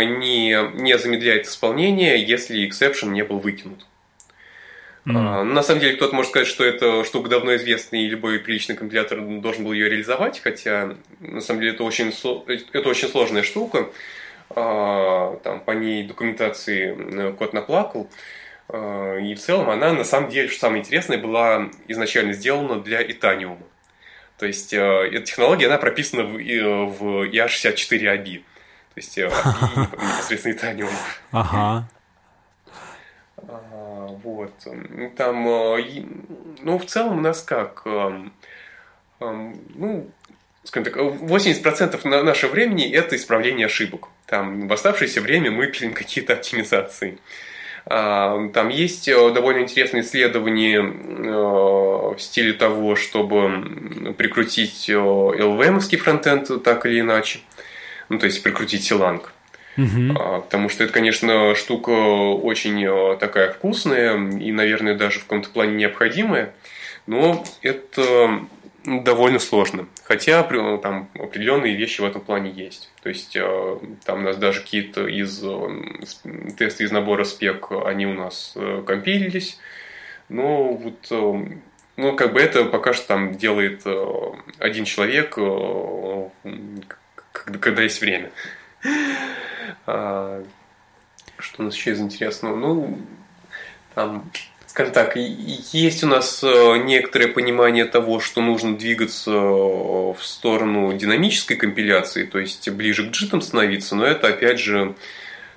не, не замедляет исполнение, если exception не был выкинут. Mm. на самом деле, кто-то может сказать, что это штука давно известная, и любой приличный компилятор должен был ее реализовать, хотя на самом деле это очень, это очень сложная штука. А, там, по ней документации код наплакал. А, и в целом она, на самом деле, что самое интересное, была изначально сделана для Итаниума. То есть эта технология, она прописана в, в IA64ABI. То есть (laughs) ABI непосредственно Итаниум. Ага. Вот. Там, э, ну, в целом у нас как, эм, эм, ну, скажем так, 80% нашего времени это исправление ошибок. Там в оставшееся время мы пилим какие-то оптимизации. А, там есть э, довольно интересные исследования э, в стиле того, чтобы прикрутить LVM-овский фронтенд так или иначе. Ну, то есть прикрутить силанг. Угу. Потому что это, конечно, штука очень такая вкусная и, наверное, даже в каком-то плане необходимая. Но это довольно сложно. Хотя там определенные вещи в этом плане есть. То есть э, там у нас даже какие-то из тесты из набора спек, они у нас э, компилились. Но вот ну, как бы это пока что там делает один человек, когда есть время. А, что у нас еще из интересного? Ну, там скажем так, есть у нас э, некоторое понимание того, что нужно двигаться э, в сторону динамической компиляции, то есть ближе к джитам становиться, но это, опять же,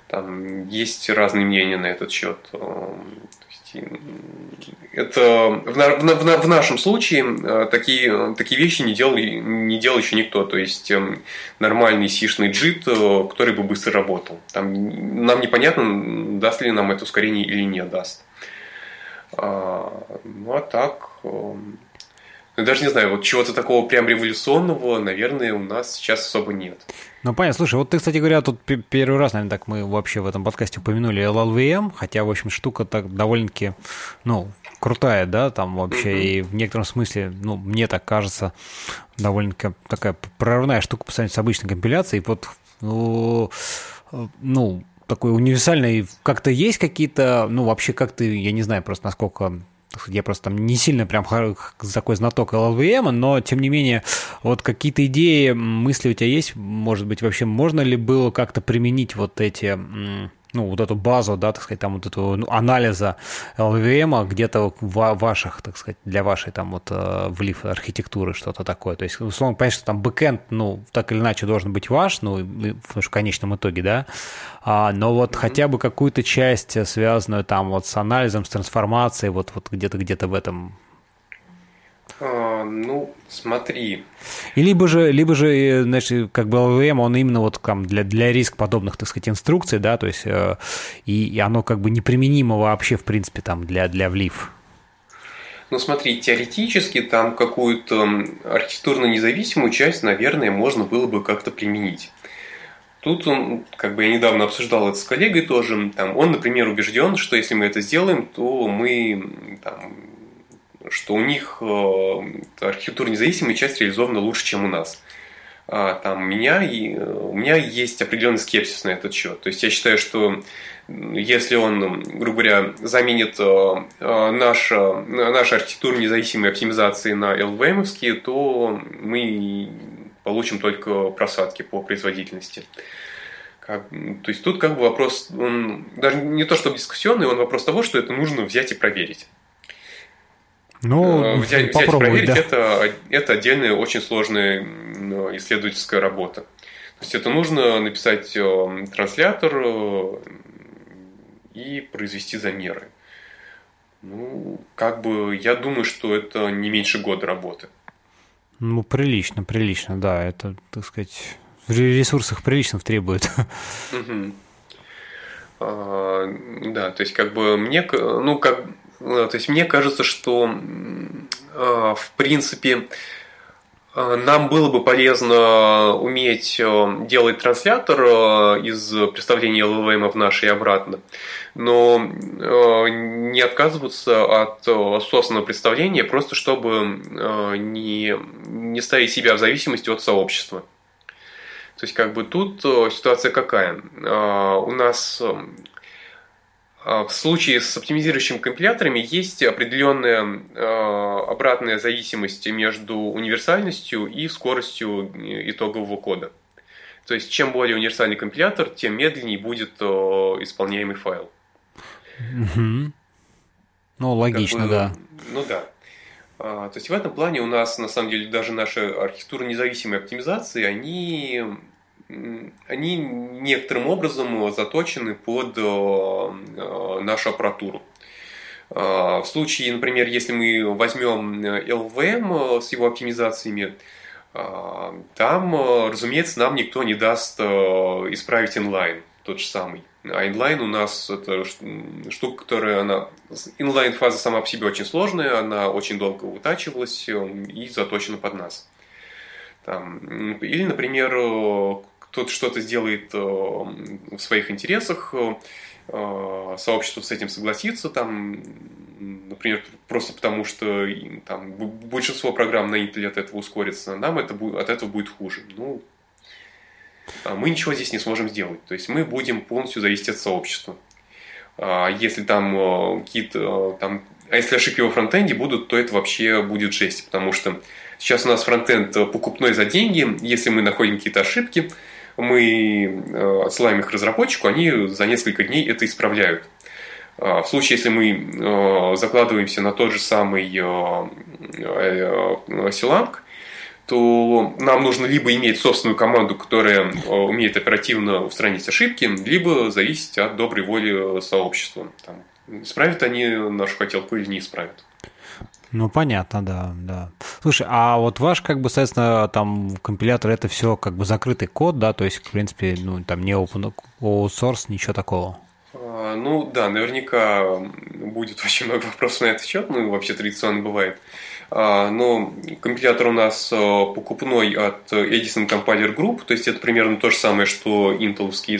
там есть разные мнения на этот счет. Э, это в, в, в нашем случае такие, такие вещи не делал, не делал еще никто. То есть нормальный сишный джит, который бы быстро работал. Там, нам непонятно, даст ли нам это ускорение или не даст. А, ну а так, я даже не знаю, вот чего-то такого прям революционного, наверное, у нас сейчас особо нет. Ну, понятно. Слушай, вот ты, кстати говоря, тут первый раз, наверное, так мы вообще в этом подкасте упомянули LLVM, хотя, в общем, штука так довольно-таки, ну, крутая, да, там вообще, mm-hmm. и в некотором смысле, ну, мне так кажется, довольно-таки такая прорывная штука по сравнению с обычной компиляцией. Вот, ну, ну такой универсальный, как-то есть какие-то, ну, вообще как ты, я не знаю просто насколько я просто там не сильно прям такой знаток LLVM, но тем не менее, вот какие-то идеи, мысли у тебя есть, может быть, вообще можно ли было как-то применить вот эти ну, вот эту базу, да, так сказать, там вот эту ну, анализа LVM где-то в ваших, так сказать, для вашей там вот э, влив архитектуры что-то такое. То есть, условно, понятно, что там бэкэнд, ну, так или иначе должен быть ваш, ну, в конечном итоге, да, а, но вот mm-hmm. хотя бы какую-то часть, связанную там вот с анализом, с трансформацией, вот, вот где-то где-то в этом а, ну, смотри. И либо же, либо же, э, знаешь, как бы LLM, он именно вот там для, для риск подобных, так сказать, инструкций, да, то есть, э, и, и оно как бы неприменимо вообще, в принципе, там для, для влив. Ну, смотри, теоретически там какую-то архитектурно независимую часть, наверное, можно было бы как-то применить. Тут он, как бы я недавно обсуждал это с коллегой тоже, там, он, например, убежден, что если мы это сделаем, то мы там, что у них э, архитектура независимая часть реализована лучше, чем у нас. А, там меня, и, э, у меня есть определенный скепсис на этот счет. То есть я считаю, что если он, грубо говоря, заменит э, наш, наши архитектуру независимой оптимизации на LVM, то мы получим только просадки по производительности. Как, то есть тут как бы вопрос, он даже не то чтобы дискуссионный, он вопрос того, что это нужно взять и проверить. Ну, э, взять, взять проверить, да. это, это отдельная очень сложная исследовательская работа. То есть это нужно написать э, транслятор э, и произвести замеры. Ну, как бы я думаю, что это не меньше года работы. Ну, прилично, прилично, да. Это, так сказать, в ресурсах прилично требует. Угу. А, да, то есть, как бы мне, ну, как то есть мне кажется, что э, в принципе э, нам было бы полезно уметь делать транслятор из представления LLVM в наш и обратно, но не отказываться от собственного представления, просто чтобы не, не ставить себя в зависимости от сообщества. То есть, как бы тут ситуация какая? У нас в случае с оптимизирующими компиляторами есть определенная а, обратная зависимость между универсальностью и скоростью э, итогового кода. То есть, чем более универсальный компилятор, тем медленнее будет исполняемый файл. Угу. Ну, логично, как бы, да. Ну да. А, то есть в этом плане у нас, на самом деле, даже наши архитектуры независимой оптимизации, они они некоторым образом заточены под э, э, нашу аппаратуру. Э, в случае, например, если мы возьмем LVM с его оптимизациями, там, разумеется, нам никто не даст исправить inline, тот же самый. А inline у нас это штука, которая она... Inline фаза сама по себе очень сложная, она очень долго вытачивалась и заточена под нас. Там, или, например, кто-то что-то сделает в своих интересах, сообщество с этим согласится, там, например, просто потому что там, большинство программ на Intel от этого ускорится, нам это, от этого будет хуже. Ну, а мы ничего здесь не сможем сделать. То есть мы будем полностью зависеть от сообщества. А если там э, какие-то э, там, а если ошибки во фронтенде будут, то это вообще будет жесть, потому что сейчас у нас фронтенд покупной за деньги. Если мы находим какие-то ошибки, мы э, отсылаем их разработчику, они за несколько дней это исправляют. В случае, если мы закладываемся на тот же самый Силанг, то нам нужно либо иметь собственную команду, которая э, умеет оперативно устранить ошибки, либо зависеть от доброй воли сообщества. Там, исправят они нашу хотелку или не исправят. Ну, понятно, да, да. Слушай, а вот ваш, как бы, соответственно, там, компилятор, это все как бы закрытый код, да, то есть, в принципе, ну, там не open source, ничего такого? А, ну, да, наверняка будет (laughs) очень много вопросов на этот счет, ну, вообще традиционно бывает. А, но компилятор у нас а, покупной от Edison Compiler Group, то есть это примерно то же самое, что интеловский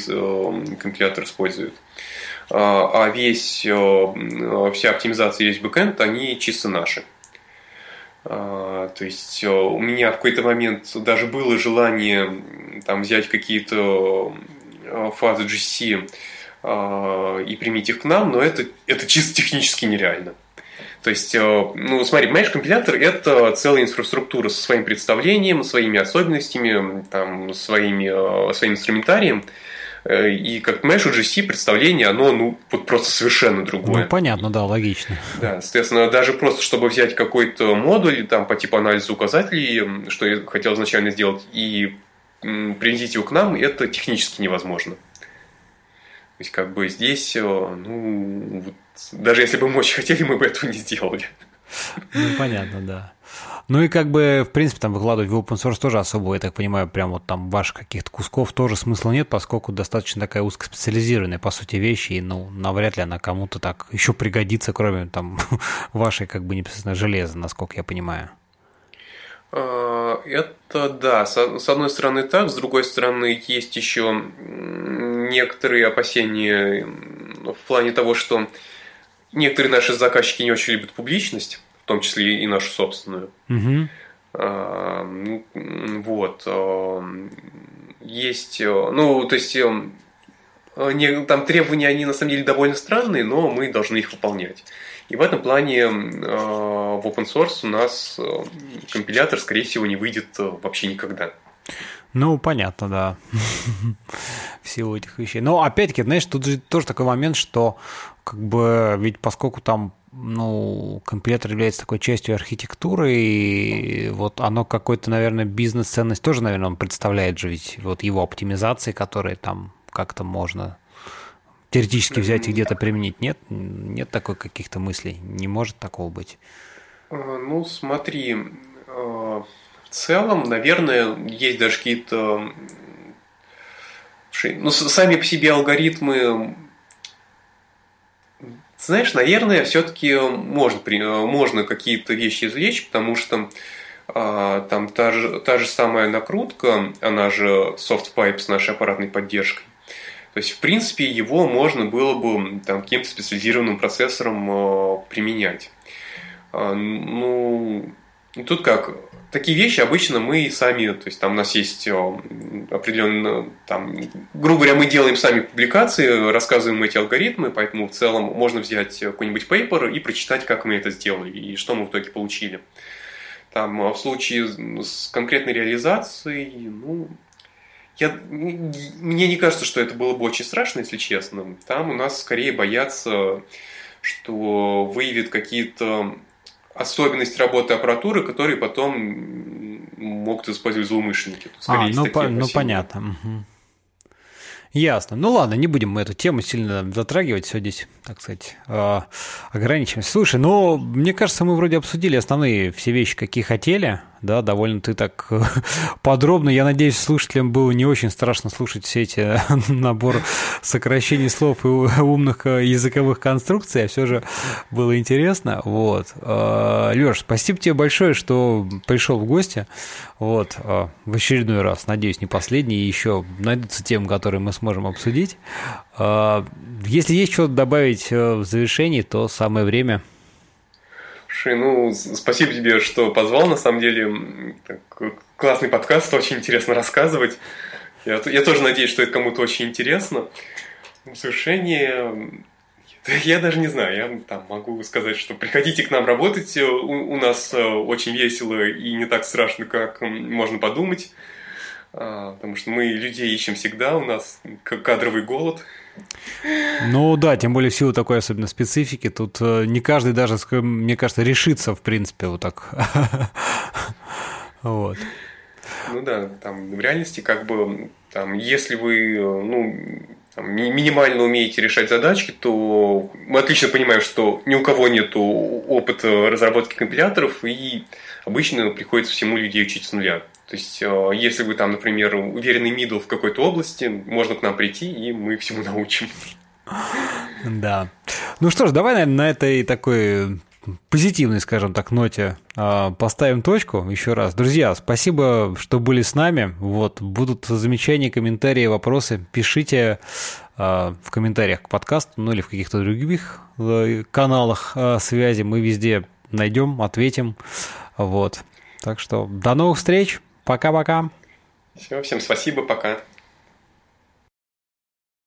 компилятор использует. А, а весь, вся оптимизация, весь бэкэнд, они чисто наши. То есть у меня в какой-то момент даже было желание там, взять какие-то фазы GC и применить их к нам, но это, это чисто технически нереально. То есть, э, ну, смотри, понимаешь, компилятор – это целая инфраструктура со своим представлением, своими особенностями, там, своими, э, своим инструментарием. Э, и, как понимаешь, у GC представление, оно ну, вот просто совершенно другое. Ну, понятно, да, логично. Да, соответственно, даже просто, чтобы взять какой-то модуль там, по типу анализа указателей, что я хотел изначально сделать, и привезти его к нам, это технически невозможно. То есть, как бы здесь, ну, вот, даже если бы мы очень хотели, мы бы этого не сделали. Ну, понятно, да. Ну и как бы, в принципе, там выкладывать в open source тоже особо, я так понимаю, прям вот там ваших каких-то кусков тоже смысла нет, поскольку достаточно такая узкоспециализированная, по сути, вещь, и, ну, навряд ли она кому-то так еще пригодится, кроме там (laughs) вашей, как бы, непосредственно железа, насколько я понимаю. А, это да, с одной стороны так, с другой стороны есть еще некоторые опасения в плане того, что некоторые наши заказчики не очень любят публичность, том числе и нашу собственную. Угу. А, вот. А, есть, а, ну, то есть, не, там требования, они на самом деле довольно странные, но мы должны их выполнять. И в этом плане в open source у нас компилятор, скорее всего, не выйдет вообще никогда. Ну, понятно, да. (laughs) В силу этих вещей. Но опять-таки, знаешь, тут же тоже такой момент, что как бы ведь поскольку там ну, компилятор является такой частью архитектуры, и вот оно какой-то, наверное, бизнес-ценность тоже, наверное, он представляет же ведь вот его оптимизации, которые там как-то можно теоретически взять и где-то применить. Нет? Нет такой каких-то мыслей? Не может такого быть? А, ну, смотри, а, в целом, наверное, есть даже какие-то... Ну, сами по себе алгоритмы знаешь, наверное, все-таки можно, можно какие-то вещи извлечь, потому что а, там та же, та же самая накрутка, она же soft с нашей аппаратной поддержкой. То есть, в принципе, его можно было бы там, каким-то специализированным процессором а, применять. А, ну, тут как, такие вещи обычно мы сами, то есть там у нас есть э, определенно, там, грубо говоря, мы делаем сами публикации, рассказываем эти алгоритмы, поэтому в целом можно взять какой-нибудь пейпер и прочитать, как мы это сделали и что мы в итоге получили. Там, а в случае с конкретной реализацией, ну, я, мне не кажется, что это было бы очень страшно, если честно. Там у нас скорее боятся, что выявит какие-то особенность работы аппаратуры, которые потом могут использовать злоумышленники. а, ну, по, ну понятно. Угу. Ясно. Ну ладно, не будем мы эту тему сильно затрагивать. Все здесь, так сказать, ограничимся. Слушай, ну, мне кажется, мы вроде обсудили основные все вещи, какие хотели. Да, довольно ты так (laughs) подробно. Я надеюсь, слушателям было не очень страшно слушать все эти (laughs) набор сокращений слов и умных языковых конструкций, а все же было интересно. Вот. А, Леш, спасибо тебе большое, что пришел в гости. Вот. А, в очередной раз, надеюсь, не последний, и еще найдутся темы, которые мы сможем обсудить. А, если есть что-то добавить э, в завершении, то самое время. Слушай, ну, спасибо тебе, что позвал, на самом деле. Классный подкаст, очень интересно рассказывать. Я, я тоже надеюсь, что это кому-то очень интересно. В завершение я даже не знаю, я там могу сказать, что приходите к нам работать, у, у нас э, очень весело и не так страшно, как можно подумать, а, потому что мы людей ищем всегда, у нас кадровый голод. Ну да, тем более в силу такой особенно специфики, тут э, не каждый даже, мне кажется, решится, в принципе, вот так. (laughs) Вот. Ну да, там в реальности как бы, там, если вы, э, ну, там, минимально умеете решать задачки, то мы отлично понимаем, что ни у кого нет опыта разработки компиляторов, и обычно приходится всему людей учить с нуля. То есть, э, если вы там, например, уверенный мидл в какой-то области, можно к нам прийти, и мы всему (laughs) научим. Да. Ну что ж, давай, наверное, на этой такой позитивной, скажем так, ноте а, поставим точку еще раз. Друзья, спасибо, что были с нами. Вот, будут замечания, комментарии, вопросы. Пишите а, в комментариях к подкасту, ну или в каких-то других э, каналах а, связи. Мы везде найдем, ответим. Вот. Так что до новых встреч. Пока-пока. Все, всем спасибо, пока.